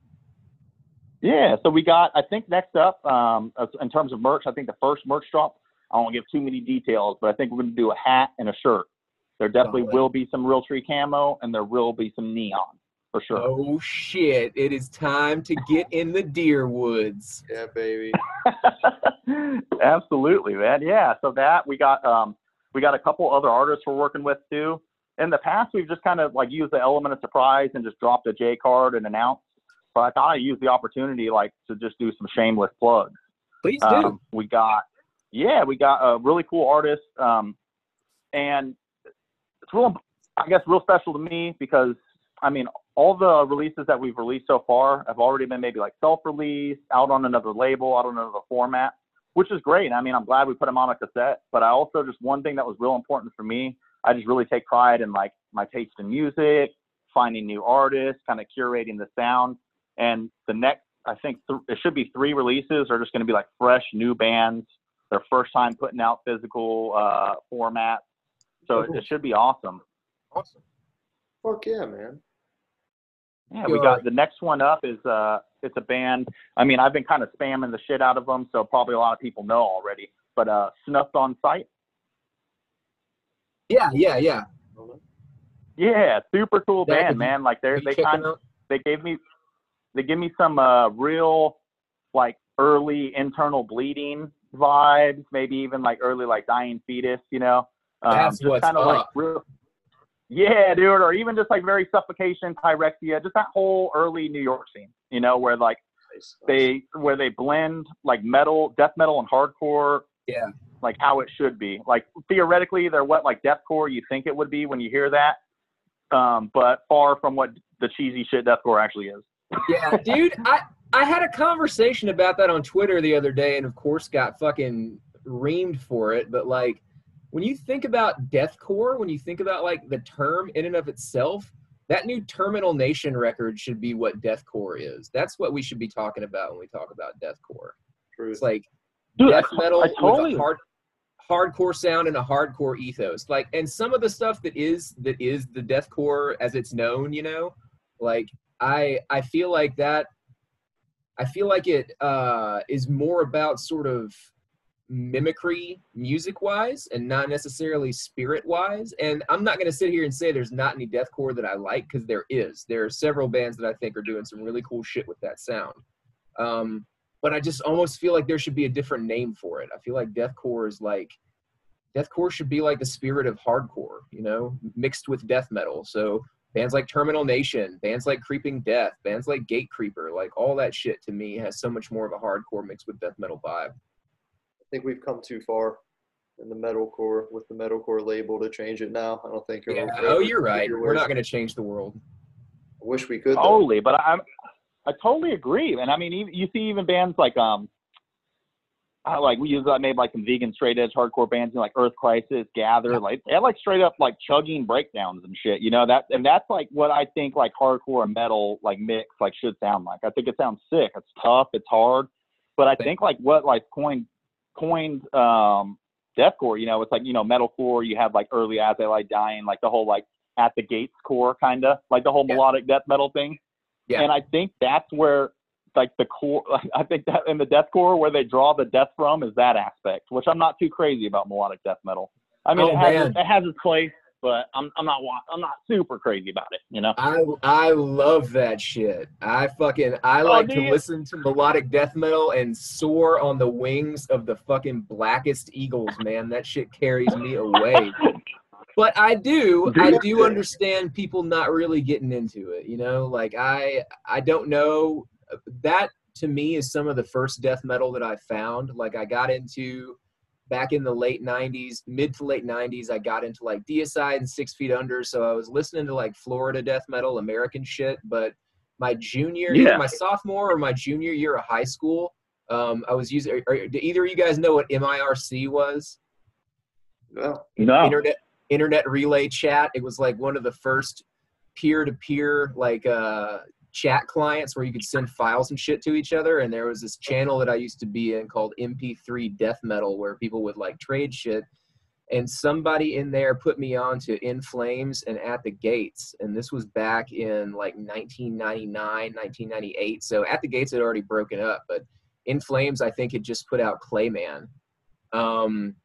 Yeah, so we got. I think next up, um, in terms of merch, I think the first merch drop. I won't give too many details, but I think we're going to do a hat and a shirt. There definitely Solid. will be some Realtree camo, and there will be some neon for sure. Oh shit! It is time to get in the deer woods. Yeah, baby. Absolutely, man. Yeah. So that we got, um, we got a couple other artists we're working with too. In the past, we've just kind of like used the element of surprise and just dropped a J card and announced. But I thought I'd use the opportunity like to just do some shameless plugs. Please do. Um, we got, yeah, we got a really cool artist, um, and it's real, I guess, real special to me because I mean, all the releases that we've released so far have already been maybe like self-released, out on another label, out on another format, which is great. I mean, I'm glad we put them on a cassette, but I also just one thing that was real important for me, I just really take pride in like my taste in music, finding new artists, kind of curating the sound. And the next, I think th- it should be three releases are just going to be like fresh new bands, their first time putting out physical uh, formats. So it, it should be awesome. awesome. Fuck yeah, man. Yeah, we got the next one up is uh it's a band. I mean, I've been kind of spamming the shit out of them, so probably a lot of people know already. But uh Snuffed on Sight. Yeah, yeah, yeah. Yeah, super cool Yeah, band, man. Like they Have you they kind of they gave me they give me some uh real like early internal bleeding vibes, maybe even like early like dying fetus, you know. Um, That's what's kind of like real Yeah, dude, or even just like very suffocation, pyrexia, just that whole early New York scene, you know, where like they where they blend like metal, death metal, and hardcore. Yeah. Like how it should be. Like theoretically, they're what like deathcore you think it would be when you hear that, um, but far from what the cheesy shit deathcore actually is. Yeah, dude, I I had a conversation about that on Twitter the other day, and of course got fucking reamed for it. But like, when you think about deathcore, when you think about like the term in and of itself, that new Terminal Nation record should be what deathcore is. That's what we should be talking about when we talk about deathcore. Truth. It's like Dude, death I, metal I totally with a hard hardcore sound and a hardcore ethos. Like and some of the stuff that is that is the deathcore as it's known, you know, like I I feel like that I feel like it uh is more about sort of mimicry music wise and not necessarily spirit wise and i'm not going to sit here and say there's not any deathcore that i like because there is. There are several bands that i think are doing some really cool shit with that sound. Um, but i just almost feel like there should be a different name for it i feel like deathcore is like deathcore should be like the spirit of hardcore you know mixed with death metal so bands like terminal nation bands like creeping death bands like Gatecreeper like all that shit to me has so much more of a hardcore mixed with death metal vibe I think we've come too far in the metalcore with the metalcore label to change it now. I don't think. Yeah. it'll- Oh, you're right. We're not going to change the world. I wish we could. though. Totally, but I'm I totally agree. And I mean, even, you see even bands like um, I like we use I made like some vegan straight edge hardcore bands you know, like Earth Crisis, Gather, like they had like straight up like chugging breakdowns and shit. You know that and that's like what I think like hardcore and metal like mix like should sound like. I think it sounds sick. It's tough. It's hard. But I think like what like coined coined um deathcore. You know, it's like you know metalcore. You have like early as they lie dying, like the whole like at the gates core kind of like the whole Yeah. melodic death metal thing. Yeah. And I think that's where like the core. I think that in the death core where they draw the death from is that aspect, which I'm not too crazy about melodic death metal. I mean, Oh, it has its, it has its place, but I'm I'm not I'm not super crazy about it. You know. I I love that shit. I fucking I Oh, like to you? listen to melodic death metal and soar on the wings of the fucking blackest eagles, man. That shit carries me away. But I do I Dude. do understand people not really getting into it, you know? Like I I don't know that to me is some of the first death metal that I found. Like I got into back in the late 90s, mid to late 90s, I got into like Deicide and Six Feet Under. So I was listening to like Florida death metal, American shit. But my junior, Yeah. my sophomore or my junior year of high school, um, I was using. Are, are- do either of you guys know what MIRC was? No. No. Internet Internet Relay Chat. It was like one of the first peer-to-peer like uh, chat clients where you could send files and shit to each other. And there was this channel that I used to be in called MP3 Death Metal where people would like trade shit. And somebody in there put me on to In Flames and At the Gates. And this was back in like 1999, 1998. So At the Gates had already broken up, but In Flames, I think, had just put out Clayman. Um,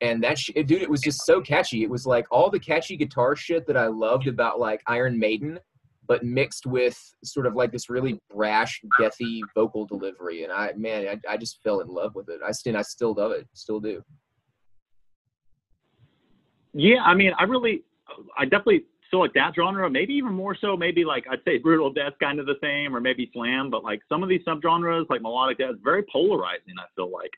and that sh- dude, it was just so catchy. It was like all the catchy guitar shit that I loved about like Iron Maiden, but mixed with sort of like this really brash, deathy vocal delivery. And I, man, I, I just fell in love with it. I still, I still love it, still do. Yeah, I mean, I really, I definitely feel like that genre, maybe even more so, maybe like I'd say brutal death kind of the same, or maybe slam, but like some of these subgenres, like melodic death, very polarizing. I feel like,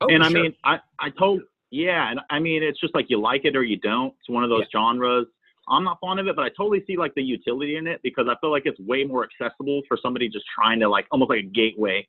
Oh, and I sure. mean, I I told, yeah, and I mean, it's just like you like it or you don't. It's one of those genres. I'm not fond of it, but I totally see like the utility in it because I feel like it's way more accessible for somebody just trying to like almost like a gateway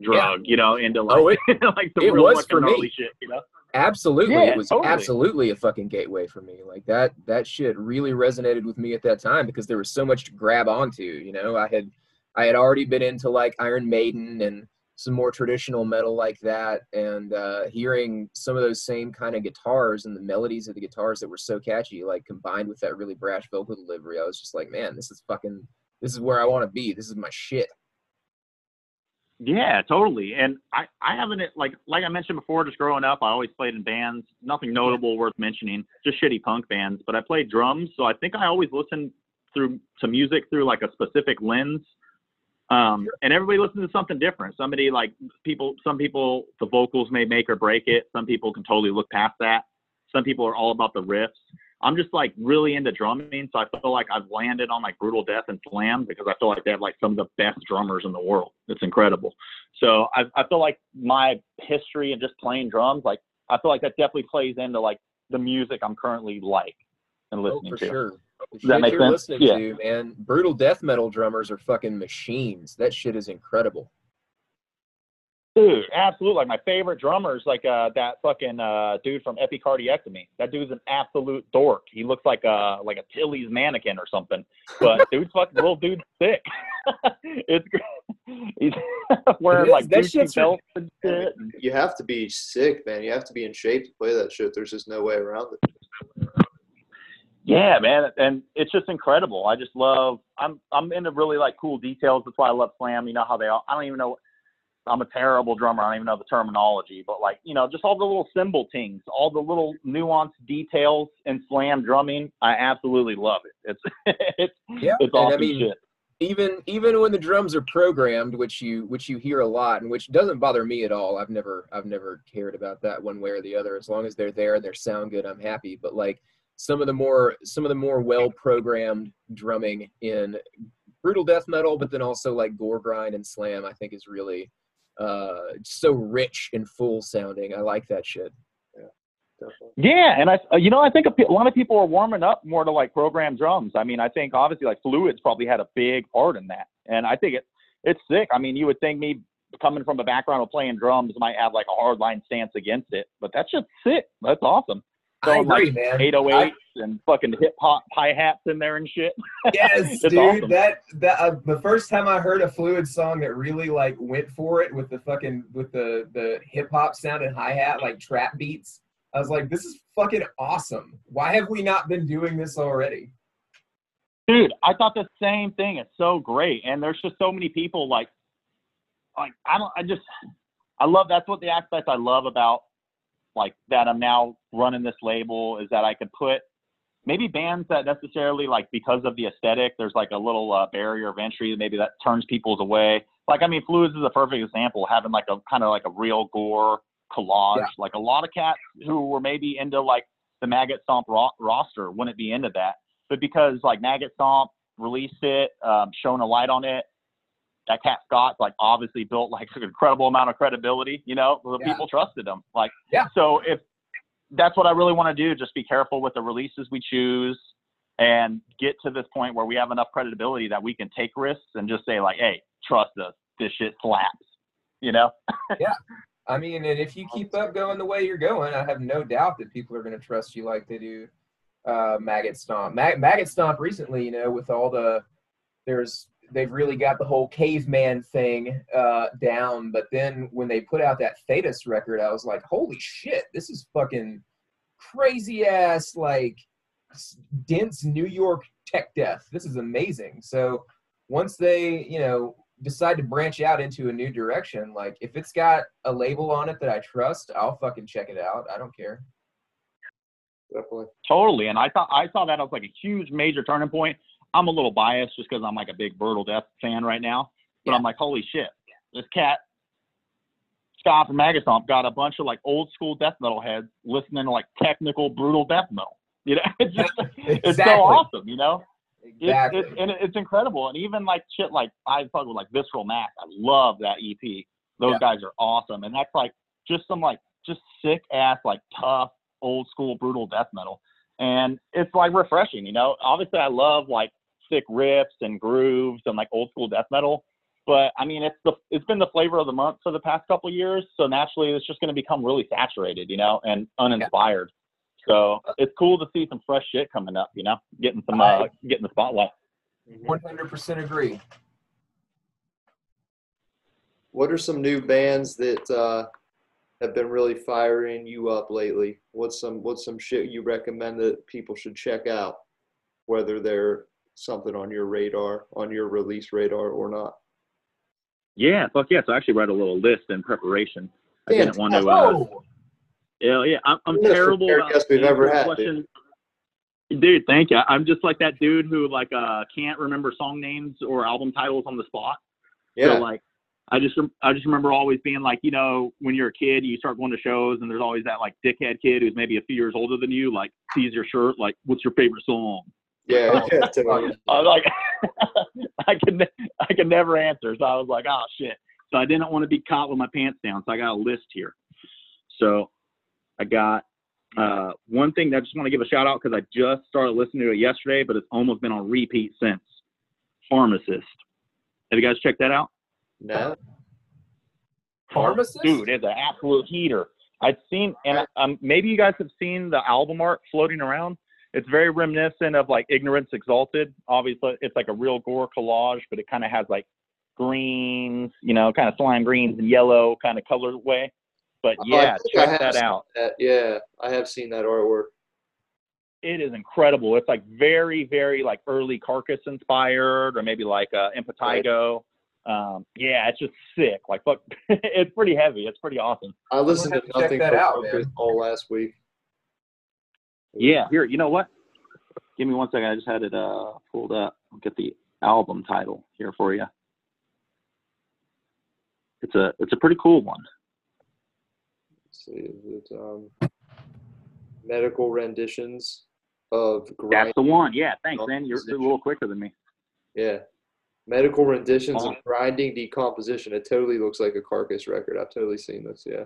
drug, you know, into like Oh, it- like the it real was fucking for me. shit, you know. Absolutely, Yeah, it was totally. absolutely a fucking gateway for me. Like that, that shit really resonated with me at that time because there was so much to grab onto. You know, I had, I had already been into like Iron Maiden and some more traditional metal like that, and uh, hearing some of those same kind of guitars and the melodies of the guitars that were so catchy, like combined with that really brash vocal delivery, I was just like, man, this is fucking, this is where I want to be. This is my shit. Yeah, totally. And I, I haven't like like I mentioned before, just growing up, I always played in bands. Nothing notable worth mentioning, just shitty punk bands. But I played drums, so I think I always listened through to music through like a specific lens. Um, and everybody listens to something different. Somebody like people, some people, the vocals may make or break it. Some people can totally look past that. Some people are all about the riffs. I'm just like really into drumming, so I feel like I've landed on like Brutal Death and Slam because I feel like they have like some of the best drummers in the world. It's incredible. So I, I feel like my history and just playing drums, like I feel like that definitely plays into like the music I'm currently like and listening Oh, listening for to. sure. The Does that shit make you're sense? listening Yeah. to, man. Brutal death metal drummers are fucking machines. That shit is incredible. Dude, absolutely. Like my favorite drummer is like uh, that fucking uh, dude from Epicardiectomy. That dude's an absolute dork. He looks like a like a Tilly's mannequin or something. But dude's fucking little dude's sick. it's great. He's wearing is. like That Gucci shit's belts and shit. You have to be sick, man. You have to be in shape to play that shit. There's just no way around it. Yeah, man, and it's just incredible. I just love. I'm I'm into really like cool details. That's why I love slam. You know how they all. I don't even know. I'm a terrible drummer. I don't even know the terminology, but like you know, just all the little cymbal things, all the little nuanced details in slam drumming. I absolutely love it. It's it's Yeah, it's and I mean, shit. even even when the drums are programmed which you which you hear a lot and which doesn't bother me at all i've never i've never cared about that one way or the other as long as they're there and they sound good i'm happy but like some of the more some of the more well programmed drumming in brutal death metal but then also like gore grind and slam i think is really uh so rich and full sounding i like that shit Definitely. Yeah, and I, uh, you know, I think a, a lot of people are warming up more to like program drums. I mean, I think obviously like Fluids probably had a big part in that, and I think it, it's sick. I mean, you would think me coming from a background of playing drums might have like a hard line stance against it, but that's just sick. That's awesome. I Throwing, like, agree man 808s and fucking hip hop hi hats in there and shit. Yes, dude. awesome. That that uh, the first time I heard a Fluid song that really like went for it with the fucking with the the hip hop sound and hi hat like trap beats. I was like, this is fucking awesome. Why have we not been doing this already? Dude, I thought the same thing. It's so great, and there's just so many people like, like I don't. I just, I love. That's what the aspect I love about, like that. I'm now running this label is that I could put maybe bands that necessarily like because of the aesthetic. There's like a little uh, barrier of entry. Maybe that turns people's away. Like I mean, Fluids is a perfect example. Having like a kind of like a real gore collage. Yeah. Like a lot of cats who were maybe into like the Maggot Stomp ro- roster wouldn't be into that but because like Maggot Stomp released it, um, shown a light on it, that Cat Scott's like obviously built like an incredible amount of credibility. You know, the Yeah. people trusted him. Like, Yeah. So if that's what I really want to do, just be careful with the releases we choose and get to this point where we have enough credibility that we can take risks and just say like, hey, trust us, this shit slaps. You know? Yeah. I mean, and if you keep up going the way you're going, I have no doubt that people are going to trust you like they do uh, Maggot Stomp. Mag- Maggot Stomp recently, you know, with all the there's they've really got the whole caveman thing uh, down. But then when they put out that Thetis record, I was like, holy shit, this is fucking crazy ass like s- dense New York tech death. This is amazing. So once they, you know, decide to branch out into a new direction, like if it's got a label on it that I trust, I'll fucking check it out. I don't care. Definitely. Totally. And I thought I saw that as like a huge major turning point. I'm a little biased just because I'm like a big Brutal Death fan right now. But Yeah. I'm like, holy shit, this cat Scott from Maggot Stomp got a bunch of like old school death metal heads listening to like technical brutal death metal. You know, it's just it's so awesome, you know? It's, Exactly. it's, and it's incredible. And even like shit like I fuck with like Visceral Mac. I love that EP. Those Yeah. guys are awesome. And that's like just some like just sick ass like tough old school brutal death metal. And it's like refreshing, you know. Obviously I love like sick riffs and grooves and like old school death metal. But I mean it's the it's been the flavor of the month for the past couple of years. So naturally it's just gonna become really saturated, you know, and uninspired. So it's cool to see some fresh shit coming up, you know, getting some uh, I- getting the spotlight. One hundred percent agree. What are some new bands that uh, have been really firing you up lately? What's some what's some shit you recommend that people should check out, whether they're something on your radar, on your release radar or not? Yeah, fuck yeah. So I actually wrote a little list in preparation. I didn't want to. Uh, Oh, yeah, yeah. I'm, I'm terrible guest we've ever had, dude. Dude, thank you. I'm just like that dude who like uh can't remember song names or album titles on the spot. Yeah, So like, I just I just remember always being like, you know, when you're a kid, you start going to shows, and there's always that like dickhead kid who's maybe a few years older than you, like sees your shirt, like, what's your favorite song? Yeah, yeah. totally. I was like, I could I could never answer, so I was like, oh shit. So I didn't want to be caught with my pants down, so I got a list here. So I got Uh, one thing that I just want to give a shout out because I just started listening to it yesterday, but it's almost been on repeat since. Pharmacist. Have you guys checked that out? No. Pharmacist? Dude, it's an absolute heater. I've seen, and um, maybe you guys have seen the album art floating around. It's very reminiscent of like Ignorance Exalted. Obviously, it's like a real gore collage, but it kind of has like greens, you know, kind of slime greens and yellow kind of colorway. But Oh, yeah, think check that out. That, yeah, I have seen that artwork. It is incredible. It's like very, very like early Carcass inspired, or maybe like uh, Impetigo. Um, yeah, it's just sick. Like, fuck, it's pretty heavy. It's pretty awesome. I listened to to nothing that but out, Focus all last week. Yeah, here, you know what? Give me one second. I just had it uh, pulled up. I'll get the album title here for you. It's a it's a pretty cool one. Let's see, is it um, medical renditions of That's the one. Yeah, thanks, man. You're, a little quicker than me. Yeah, medical renditions of Oh. grinding decomposition. It totally looks like a carcass record. I've totally seen this. Yeah.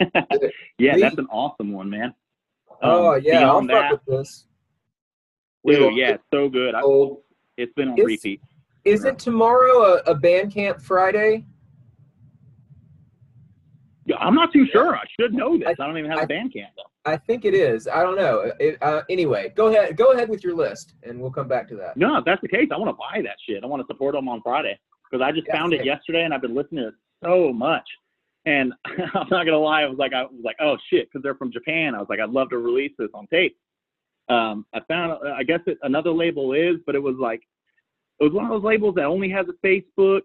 yeah, that's an awesome one, man. Oh Um, yeah, I'll beyond fuck with this. Dude, yeah, so good. I, it's been on Is- repeat. Isn't tomorrow a, a Bandcamp Friday? Yeah, I'm not too sure. I should know this. I- I, don't even have a I- band camp though. I think it is. I don't know. It, uh, anyway, go ahead. Go ahead with your list, and we'll come back to that. No, if that's the case, I want to buy that shit. I want to support them on Friday because I just Yeah, found it yesterday and I've been listening to it so much. And I'm not gonna lie, I was like, I was like, oh shit, because they're from Japan. I was like, I'd love to release this on tape. Um, I found, I guess it, another label is, but it was like, it was one of those labels that only has a Facebook.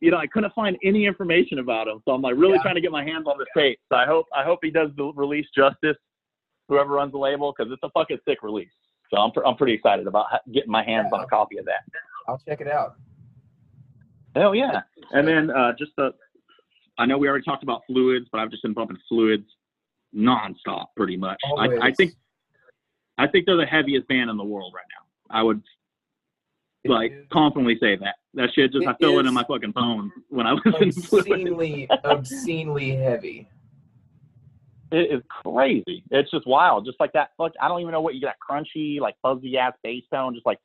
You know, I couldn't find any information about him, so I'm like really Yeah. trying to get my hands on this tape. So I hope, I hope he does the release justice, whoever runs the label, because it's a fucking sick release. So I'm, pr- I'm pretty excited about ha- getting my hands on a copy of that. I'll check it out. Hell yeah. And then uh, just the, I know we already talked about fluids, but I've just been bumping fluids nonstop pretty much. I, I think I think they're the heaviest band in the world right now. I would It like is confidently say that. That shit just I It feel it is in my fucking phone when I listen to fluids. obscenely, obscenely heavy. It is crazy. It's just wild. Just like that fuck I don't even know what you got crunchy, like fuzzy ass bass tone, just like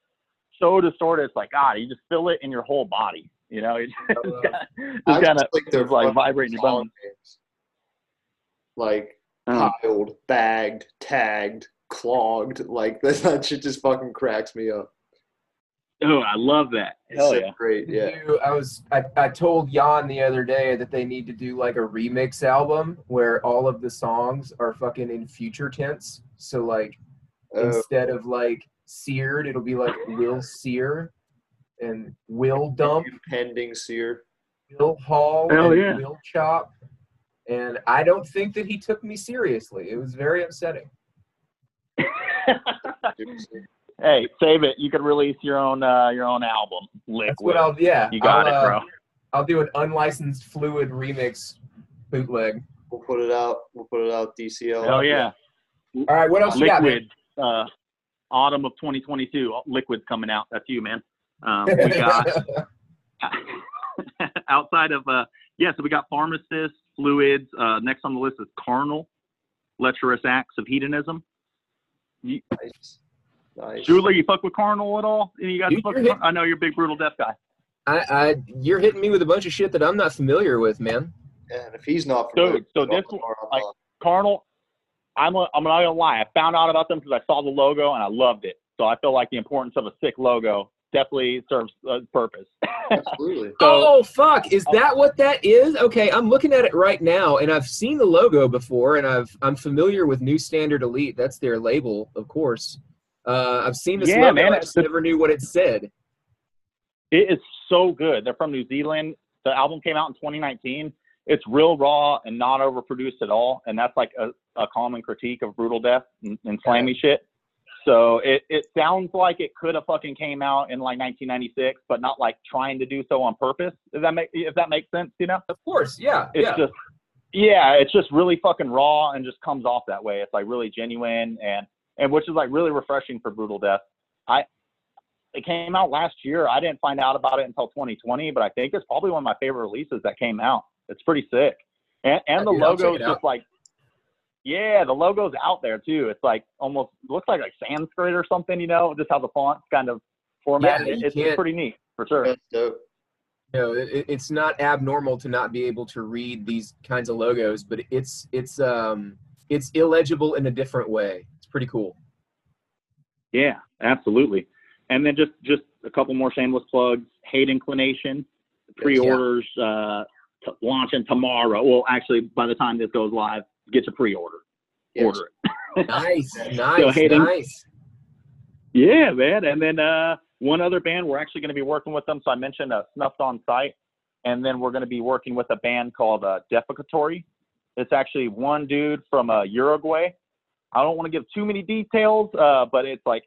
so distorted. It's like God, you just feel it in your whole body. You know, it's just, Uh, kinda- I just kind of just think they're like vibrating your bones. names. Like Uh, piled, bagged, tagged, clogged. Like that, that shit just fucking cracks me up. oh, I love that. It's Hell so yeah. great. Yeah. do- I was I, I told Jan the other day that they need to do like a remix album where all of the songs are fucking in future tense. So like Oh, instead of like seared, it'll be like will sear and will dump, pending sear. will Hall, Hell and yeah. will chop. And I don't think that he took me seriously. It was very upsetting. hey, save it. You could release your own uh, your own album, Liquid. That's what I'll yeah. you got I'll, it, uh, bro. I'll do an unlicensed fluid remix bootleg. We'll put it out. We'll put it out. DCL. Hell yeah. All right, what else you got? man? Liquid. Uh, autumn of 2022. Liquid's coming out. That's you, man. Um, we got outside of uh, yeah. So we got pharmacists, fluids. Uh, next on the list is carnal, lecherous acts of hedonism. Nice. Nice. Julie, you fuck with carnal at all? Any you guys Dude, fuck with hit- Carnal? I know you're a big brutal death guy. I, I, you're hitting me with a bunch of shit that I'm not familiar with, man. And if he's not Dude, familiar so with this like- Carnal, I'm a, I'm not gonna lie. I found out about them because I saw the logo and I loved it. So I feel like the importance of a sick logo definitely serves a purpose. absolutely. So- oh fuck! Is that what that is? Okay, I'm looking at it right now, and I've seen the logo before, and I've I'm familiar with New Standard Elite. That's their label, of course. Uh, I've seen this Yeah, logo. man, I just the- never knew what it said. It is so good. They're from New Zealand. The album came out in 2019. It's real raw and not overproduced at all, and that's like a, a common critique of brutal death and, and slammy shit. So it, it sounds like it could have fucking came out in like 1996, but not like trying to do so on purpose. Does that make if that makes sense? You know? Of course, yeah, it's yeah. just yeah it's just really fucking raw and just comes off that way it's like really genuine and and which is like really refreshing for brutal death i it came out last year i didn't find out about it until 2020 but i think it's probably one of my favorite releases that came out it's pretty sick and and uh, the I'll check logo is out. just like Yeah, the logo's out there too. It's like almost looks like like Sanskrit or something, you know, just how the font's kind of formatted. Yeah, It- it's, it's pretty neat for sure. That's dope. You know, it, it's not abnormal to not be able to read these kinds of logos, but it's it's um it's illegible in a different way. It's pretty cool. Yeah, absolutely. And then just just a couple more shameless plugs. Hate Inclination pre-orders uh, t- launching tomorrow. Well, actually, by the time this goes live, get your pre-order. Yes. Order it. Nice, nice, Hayden- nice. Yeah, man. And then uh, one other band, we're actually going to be working with them. So I mentioned uh, Snuffed on Sight, And then we're going to be working with a band called uh, Defecatory. It's actually one dude from uh, Uruguay. I don't want to give too many details, uh, but it's like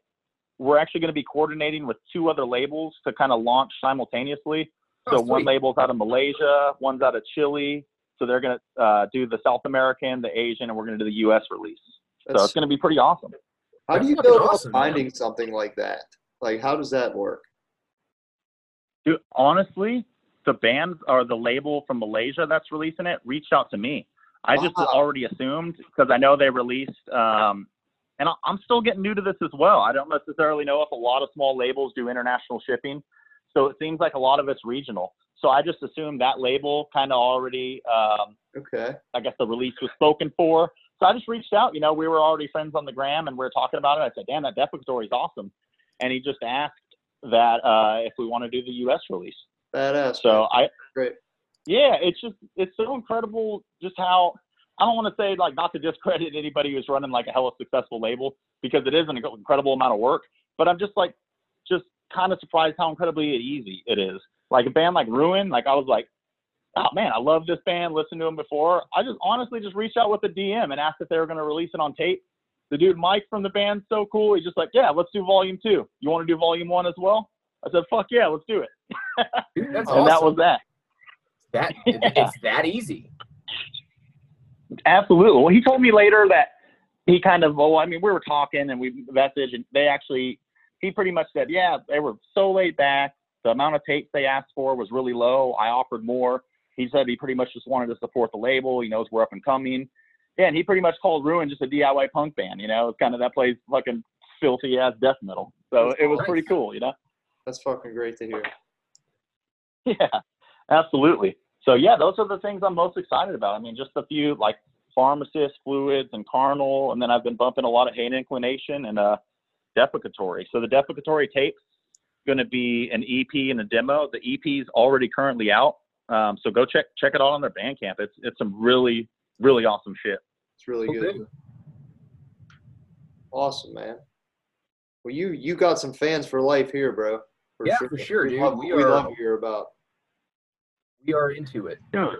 we're actually going to be coordinating with two other labels to kind of launch simultaneously. Oh, So one sweet. label's out of Malaysia, one's out of Chile. So they're going to uh, do the South American, the Asian, and we're going to do the U.S. release. So it's going to be pretty awesome. how do you fucking go about awesome, man. finding something like that? Like, how does that work? Dude, honestly, the band or the label from Malaysia that's releasing it reached out to me. I just Wow. already assumed because I know they released, um, and I- I'm still getting new to this as well. I don't necessarily know if a lot of small labels do international shipping, so it seems like a lot of it's regional. So I just assumed that label kind of already, um, Okay. I guess the release was spoken for. So I just reached out. You know, we were already friends on the gram and we were talking about it. I said, "Damn, that Defecatory is awesome," and he just asked that uh, if we want to do the U.S. release. Badass. So. I, Great. yeah, it's just it's so incredible just how I don't want to say like not to discredit anybody who's running like a hella successful label because it is an incredible amount of work. But I'm just like just kind of surprised how incredibly easy it is. Like a band like Ruin, like I was like, oh man, I love this band. Listened to them before. I just honestly just reached out with a DM and asked if they were going to release it on tape. The dude Mike from the band's so cool. He's just like, yeah, let's do volume two. You want to do volume one as well? I said, fuck yeah, let's do it. Dude, and that was that. that. Yeah. It's that easy. Absolutely. Well, he told me later that he kind of, well, I mean, we were talking and we messaged, and they actually, he pretty much said, yeah, they were so laid back. The amount of tapes they asked for was really low. I offered more. He said he pretty much just wanted to support the label. He knows we're up and coming. Yeah, and he pretty much called Ruin just a DIY punk band. You know, it's kind of that plays fucking filthy ass death metal. So it was pretty cool. You know. That's fucking great to hear. Yeah, absolutely. So yeah, those are the things I'm most excited about. I mean, just a few like pharmacist fluids and carnal, and then I've been bumping a lot of hate inclination and uh defecatory. So the defecatory tape's going to be an EP and a demo. The EP's already currently out. Um, so go check check it out on their Bandcamp. It's it's some really really awesome shit. It's really Cool good. Awesome, man. Well, you you got some fans for life here, bro. Yeah, for sure, we dude. Love, We we are- love to hear about. We are into it. Yeah.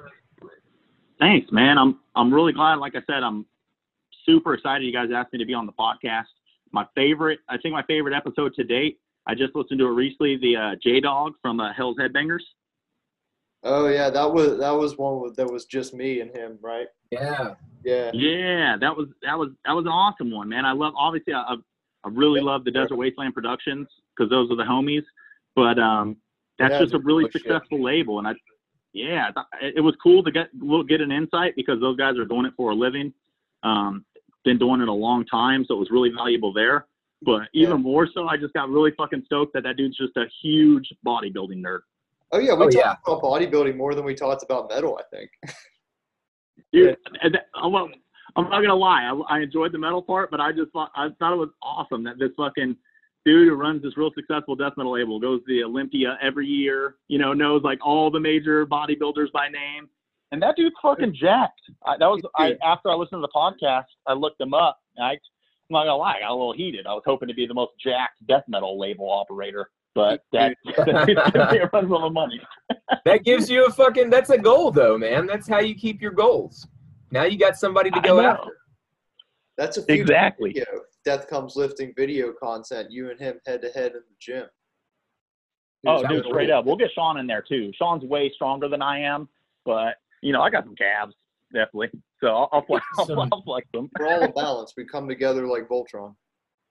Thanks, man. I'm I'm really glad. Like I said, I'm super excited. You guys asked me to be on the podcast. My favorite, I think my favorite episode to date. I just listened to it recently. The uh, J Dog from uh, Hell's Headbangers. Oh yeah, that was that was one with, that was just me and him, right? Yeah. Yeah. Yeah, that was that was that was an awesome one, man. I love obviously I I I really love the Desert Wasteland Productions because those are the homies. But um, that's Yeah, just a really oh, shit. successful label, and I yeah, it it was cool to get we'll get an insight because those guys are doing it for a living. Um, been doing it a long time, so it was really valuable there. But even Yeah. more so, I just got really fucking stoked that that dude's just a huge bodybuilding nerd. Oh yeah, we Oh, talked yeah. about bodybuilding more than we talked about metal. I think. Dude, and that- I'm, not- I'm not gonna lie. I, I enjoyed the metal part, but I just thought I thought it was awesome that this fucking dude who runs this real successful death metal label goes to the Olympia every year. You know, knows like all the major bodybuilders by name, and that dude's fucking jacked. I, that was I after I listened to the podcast, I looked him up. And I, I'm not gonna lie, I got a little heated. I was hoping to be the most jacked death metal label operator, but that that dude's gonna be runs all the money. That gives you a fucking. That's a goal, though, man. That's how you keep your goals. Now you got somebody to go after. That's a Exactly. video. Death comes lifting video content. You and him head to head in the gym. Oh, That dude, straight cool. up. We'll get Sean in there too. Sean's way stronger than I am, but you know, I got some calves, definitely. So I'll, I'll, flex, I'll, I'll flex them. We're all a balance. We come together like Voltron.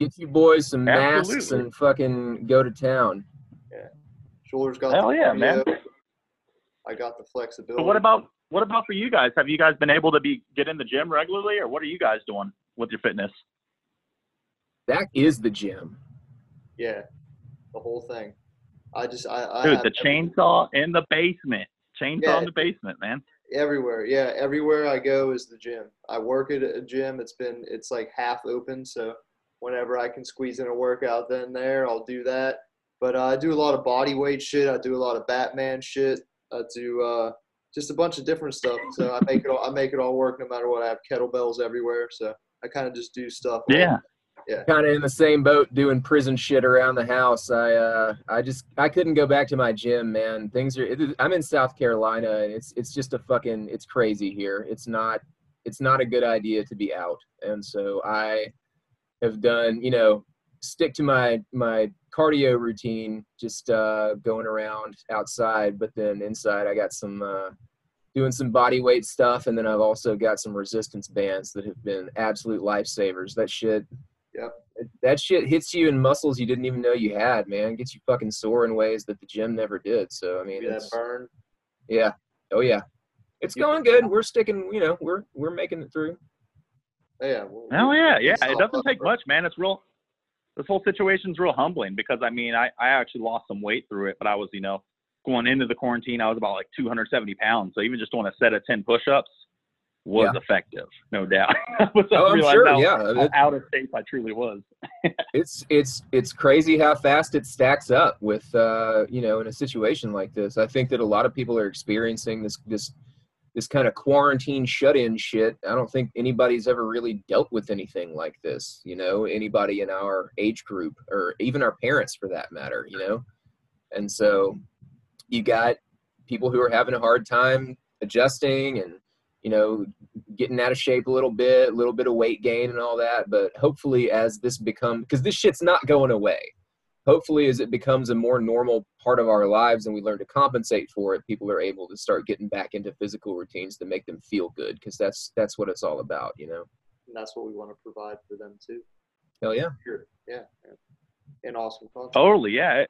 Get you boys some masks Absolutely. and fucking go to town. Yeah. Shoulders got Hell the yeah, man. I got the flexibility. So what about what about for you guys? Have you guys been able to be get in the gym regularly, or what are you guys doing with your fitness? That is the gym. Yeah, the whole thing. I just I, I Dude, the every- chainsaw in the basement. Chainsaw Yeah. in the basement, man. Everywhere. Yeah, everywhere I go is the gym. I work at a gym. It's been it's like half open, so whenever I can squeeze in a workout then there, I'll do that. But uh, I do a lot of body weight shit. I do a lot of Batman shit. I do uh, just a bunch of different stuff. So I make it all I make it all work no matter what. I have kettlebells everywhere, so I kind of just do stuff. all- Yeah. kind of in the same boat doing prison shit around the house. I uh i just i couldn't go back to my gym man. Things are it, i'm in south carolina and it's it's just a fucking it's crazy here. It's not it's not a good idea to be out. And so i have done you know stick to my my cardio routine just uh going around outside but then inside i got some uh doing some body weight stuff and then i've also got some resistance bands that have been absolute lifesavers. That shit that shit hits you in muscles you didn't even know you had, man. Gets you fucking sore in ways that the gym never did. So I mean, that burn. yeah, oh yeah, it's You- going good. We're sticking, you know, we're we're making it through. Yeah. well, Hell yeah, yeah. It doesn't take much, man. It's real. This whole situation's real humbling because I mean, I I actually lost some weight through it, but I was, you know, going into the quarantine, I was about like 270 pounds. So even just doing a set of 10 push-ups was effective, no doubt. Oh, I'm sure. how- Yeah, how out of shape I truly was. it's it's it's crazy how fast it stacks up with uh you know in a situation like this. I think that a lot of people are experiencing this this this kind of quarantine shut-in shit. I don't think anybody's ever really dealt with anything like this. You know, anybody in our age group or even our parents for that matter. You know, and so you got people who are having a hard time adjusting and you know getting out of shape a little bit a little bit of weight gain and all that but hopefully as this becomes because this shit's not going away hopefully as it becomes a more normal part of our lives and we learn to compensate for it people are able to start getting back into physical routines to make them feel good because that's that's what it's all about you know And that's what we want to provide for them too. hell yeah Sure. Yeah. yeah. And awesome content. Totally, yeah.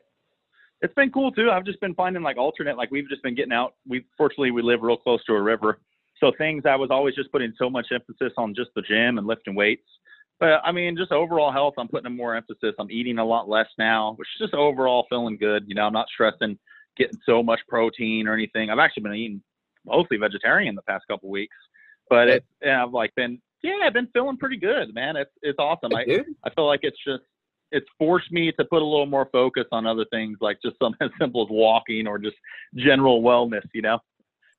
It's been cool too. I've just been finding like alternate, like we've just been getting out. We fortunately we live real close to a river, so things I was always just putting so much emphasis on just the gym and lifting weights. But I mean, just overall health, I'm putting more emphasis. I'm eating a lot less now, which is just overall feeling good. You know, I'm not stressing getting so much protein or anything. I've actually been eating mostly vegetarian the past couple weeks, but it's and I've like been yeah, I've been feeling pretty good, man. It's it's awesome. I I feel like it's just it's forced me to put a little more focus on other things like just something as simple as walking or just general wellness, you know.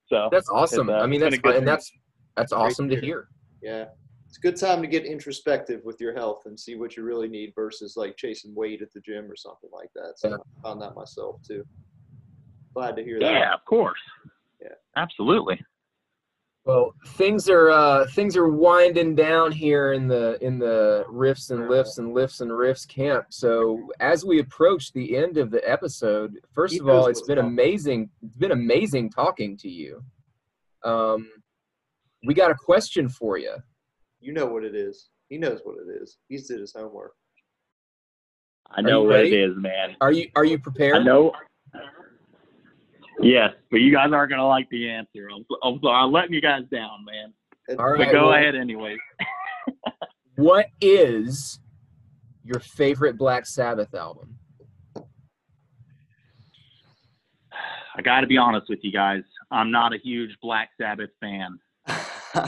So that's awesome uh, i mean that's good and that's that's awesome to hear. hear Yeah. It's a good time to get introspective with your health and see what you really need versus like chasing weight at the gym or something like that. So Yeah. I found that myself too. Glad to hear that. yeah, of course. Yeah. Absolutely. Well, things are uh, things are winding down here in the in the riffs and lifts and lifts and riffs camp. So as we approach the end of the episode, first He of all, knows it's what's been up. amazing. It's been amazing talking to you. Um, we got a question for you. You know what it is. He knows what it is. He's did his homework. I know what ready? it is, man. Are you are you prepared? I know. Yes, but you guys aren't gonna like the answer. I'm, I'm, I'm letting you guys down, man. All But go well, ahead anyways. What is your favorite Black Sabbath album? I got to be honest with you guys. I'm not a huge Black Sabbath fan, and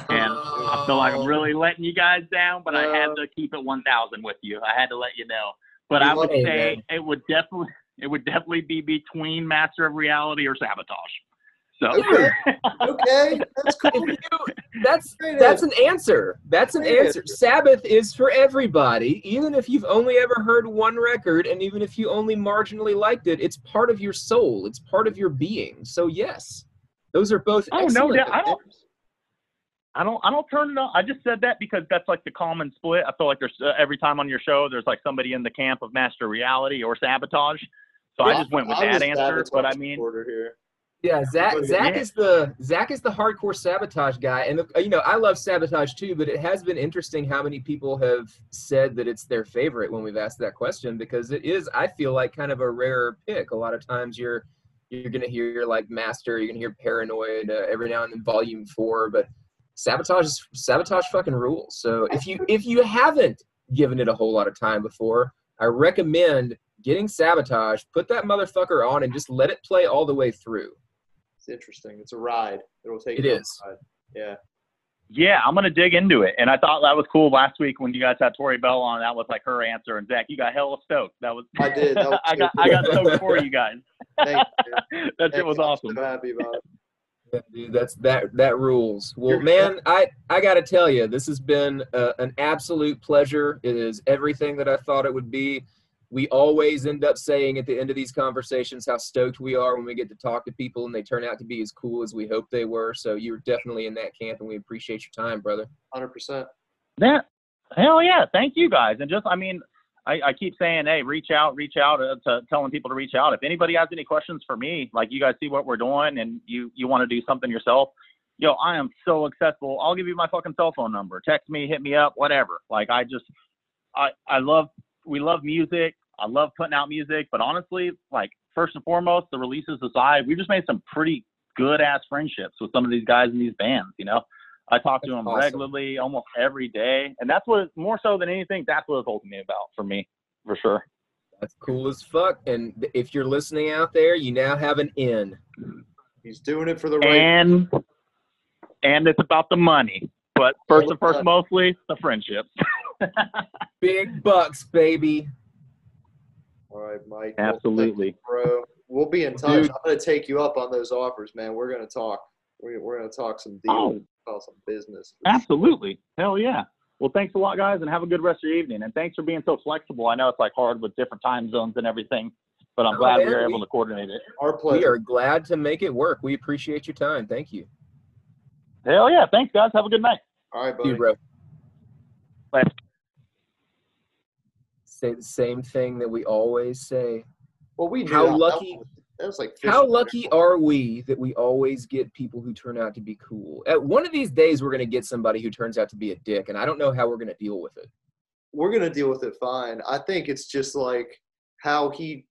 I feel like I'm oh. really letting you guys down. But I had to keep it 1,000 with you. I had to let you know. But I would say man. it would definitely it would definitely be between Master of Reality or Sabotage. So Okay. okay, that's cool. That's that's an answer. That's an answer. answer. Sabbath is for everybody, even if you've only ever heard one record, and even if you only marginally liked it. It's part of your soul. It's part of your being. So yes, those are both. Oh, no excellent doubt. I don't- I don't I don't turn it on. I just said that because that's like the common split. I feel like there's uh, every time on your show there's like somebody in the camp of Master Reality or Sabotage. So I just went with I'm that answer. Sabotage But I mean, here. Yeah, Zach. Zach is the Zach is the hardcore sabotage guy, and the, you know I love sabotage too. But it has been interesting how many people have said that it's their favorite when we've asked that question because it is. I feel like kind of a rare pick. A lot of times you're you're gonna hear like Master, you're gonna hear Paranoid uh, every now and then, Volume Four, but Sabotage is Sabotage fucking rules. So if you if you haven't given it a whole lot of time before, I recommend getting Sabotage, put that motherfucker on, and just let it play all the way through. It's interesting. It's a ride. It'll take. It you on a is. ride. Yeah. Yeah, I'm gonna dig into it. And I thought that was cool last week when you guys had Tori Bell on. That was like her answer. And Zach, you got hella stoked. That was I did. That was I got so I got cool. stoked for you guys. Thank you. that shit was you. I'm awesome. So happy about it. Yeah, dude, that's that that rules. Well, man, I I gotta tell you, this has been uh, an absolute pleasure. It is everything that I thought it would be. We always end up saying at the end of these conversations how stoked we are when we get to talk to people and they turn out to be as cool as we hope they were. So you're definitely in that camp, and we appreciate your time, brother. Hundred percent. That hell yeah, thank you guys. And just I mean, I, I keep saying, hey, reach out, reach out uh, to telling people to reach out. If anybody has any questions for me, like you guys see what we're doing and you you want to do something yourself, yo, I am so accessible. I'll give you my fucking cell phone number. Text me, hit me up, whatever. Like I just I I love we love music. I love putting out music, but honestly, like first and foremost, the releases aside, we've just made some pretty good ass friendships with some of these guys in these bands, you know. I talk to them awesome. regularly, almost every day, and that's what more so than anything. That's what it's ultimately about for me, for sure. That's cool as fuck. And if you're listening out there, you now have an in. He's doing it for the right. And and it's about the money, but first and first, mostly the friendship. Big bucks, baby. All right, Mike. Well, thank Absolutely. you, bro. We'll be in touch. Dude. I'm gonna take you up on those offers, man. We're gonna talk. We're, we're gonna talk some deals, Oh, about some business. absolutely. Hell yeah. Well, thanks a lot, guys, and have a good rest of your evening. And thanks for being so flexible. I know it's like hard with different time zones and everything, but I'm Oh, glad man, we were we- able to coordinate it. Our pleasure. We are glad to make it work. We appreciate your time. Thank you. Hell yeah. Thanks, guys. Have a good night. All right, See buddy. you, bro. Bye. Say the same thing that we always say. Well, we How that- that lucky- That was like How fishing. lucky are we that we always get people who turn out to be cool? At one of these days, we're going to get somebody who turns out to be a dick, and I don't know how we're going to deal with it. We're gonna deal with it fine. I think it's just like how he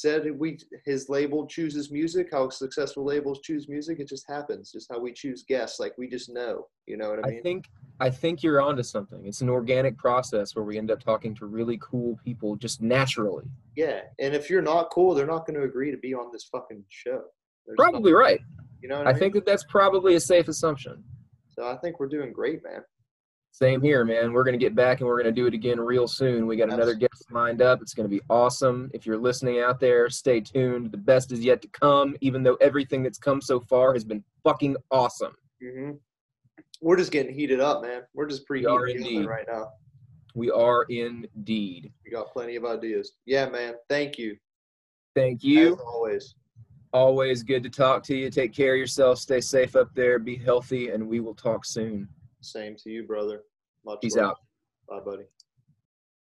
said we his label chooses music. How successful labels choose music. It just happens. Just how we choose guests. Like we just know. You know what I mean I think I think you're onto something. It's an organic process where we end up talking to really cool people just naturally. yeah. And if you're not cool, they're not going to agree to be on this fucking show. They're just not- Probably right. You know what I, I mean? think that that's probably a safe assumption. So I think we're doing great, man. Same here, man. We're going to get back and we're going to do it again real soon. We got another guest lined up. It's going to be awesome. If you're listening out there, stay tuned. The best is yet to come, even though everything that's come so far has been fucking awesome. hmm We're just getting heated up, man. We're just preheating right now. We are indeed. We got plenty of ideas. Yeah, man. Thank you. Thank you. As always. Always good to talk to you. Take care of yourself. Stay safe up there. Be healthy, and we will talk soon. Same to you, brother. Much Peace love. out. Bye, buddy.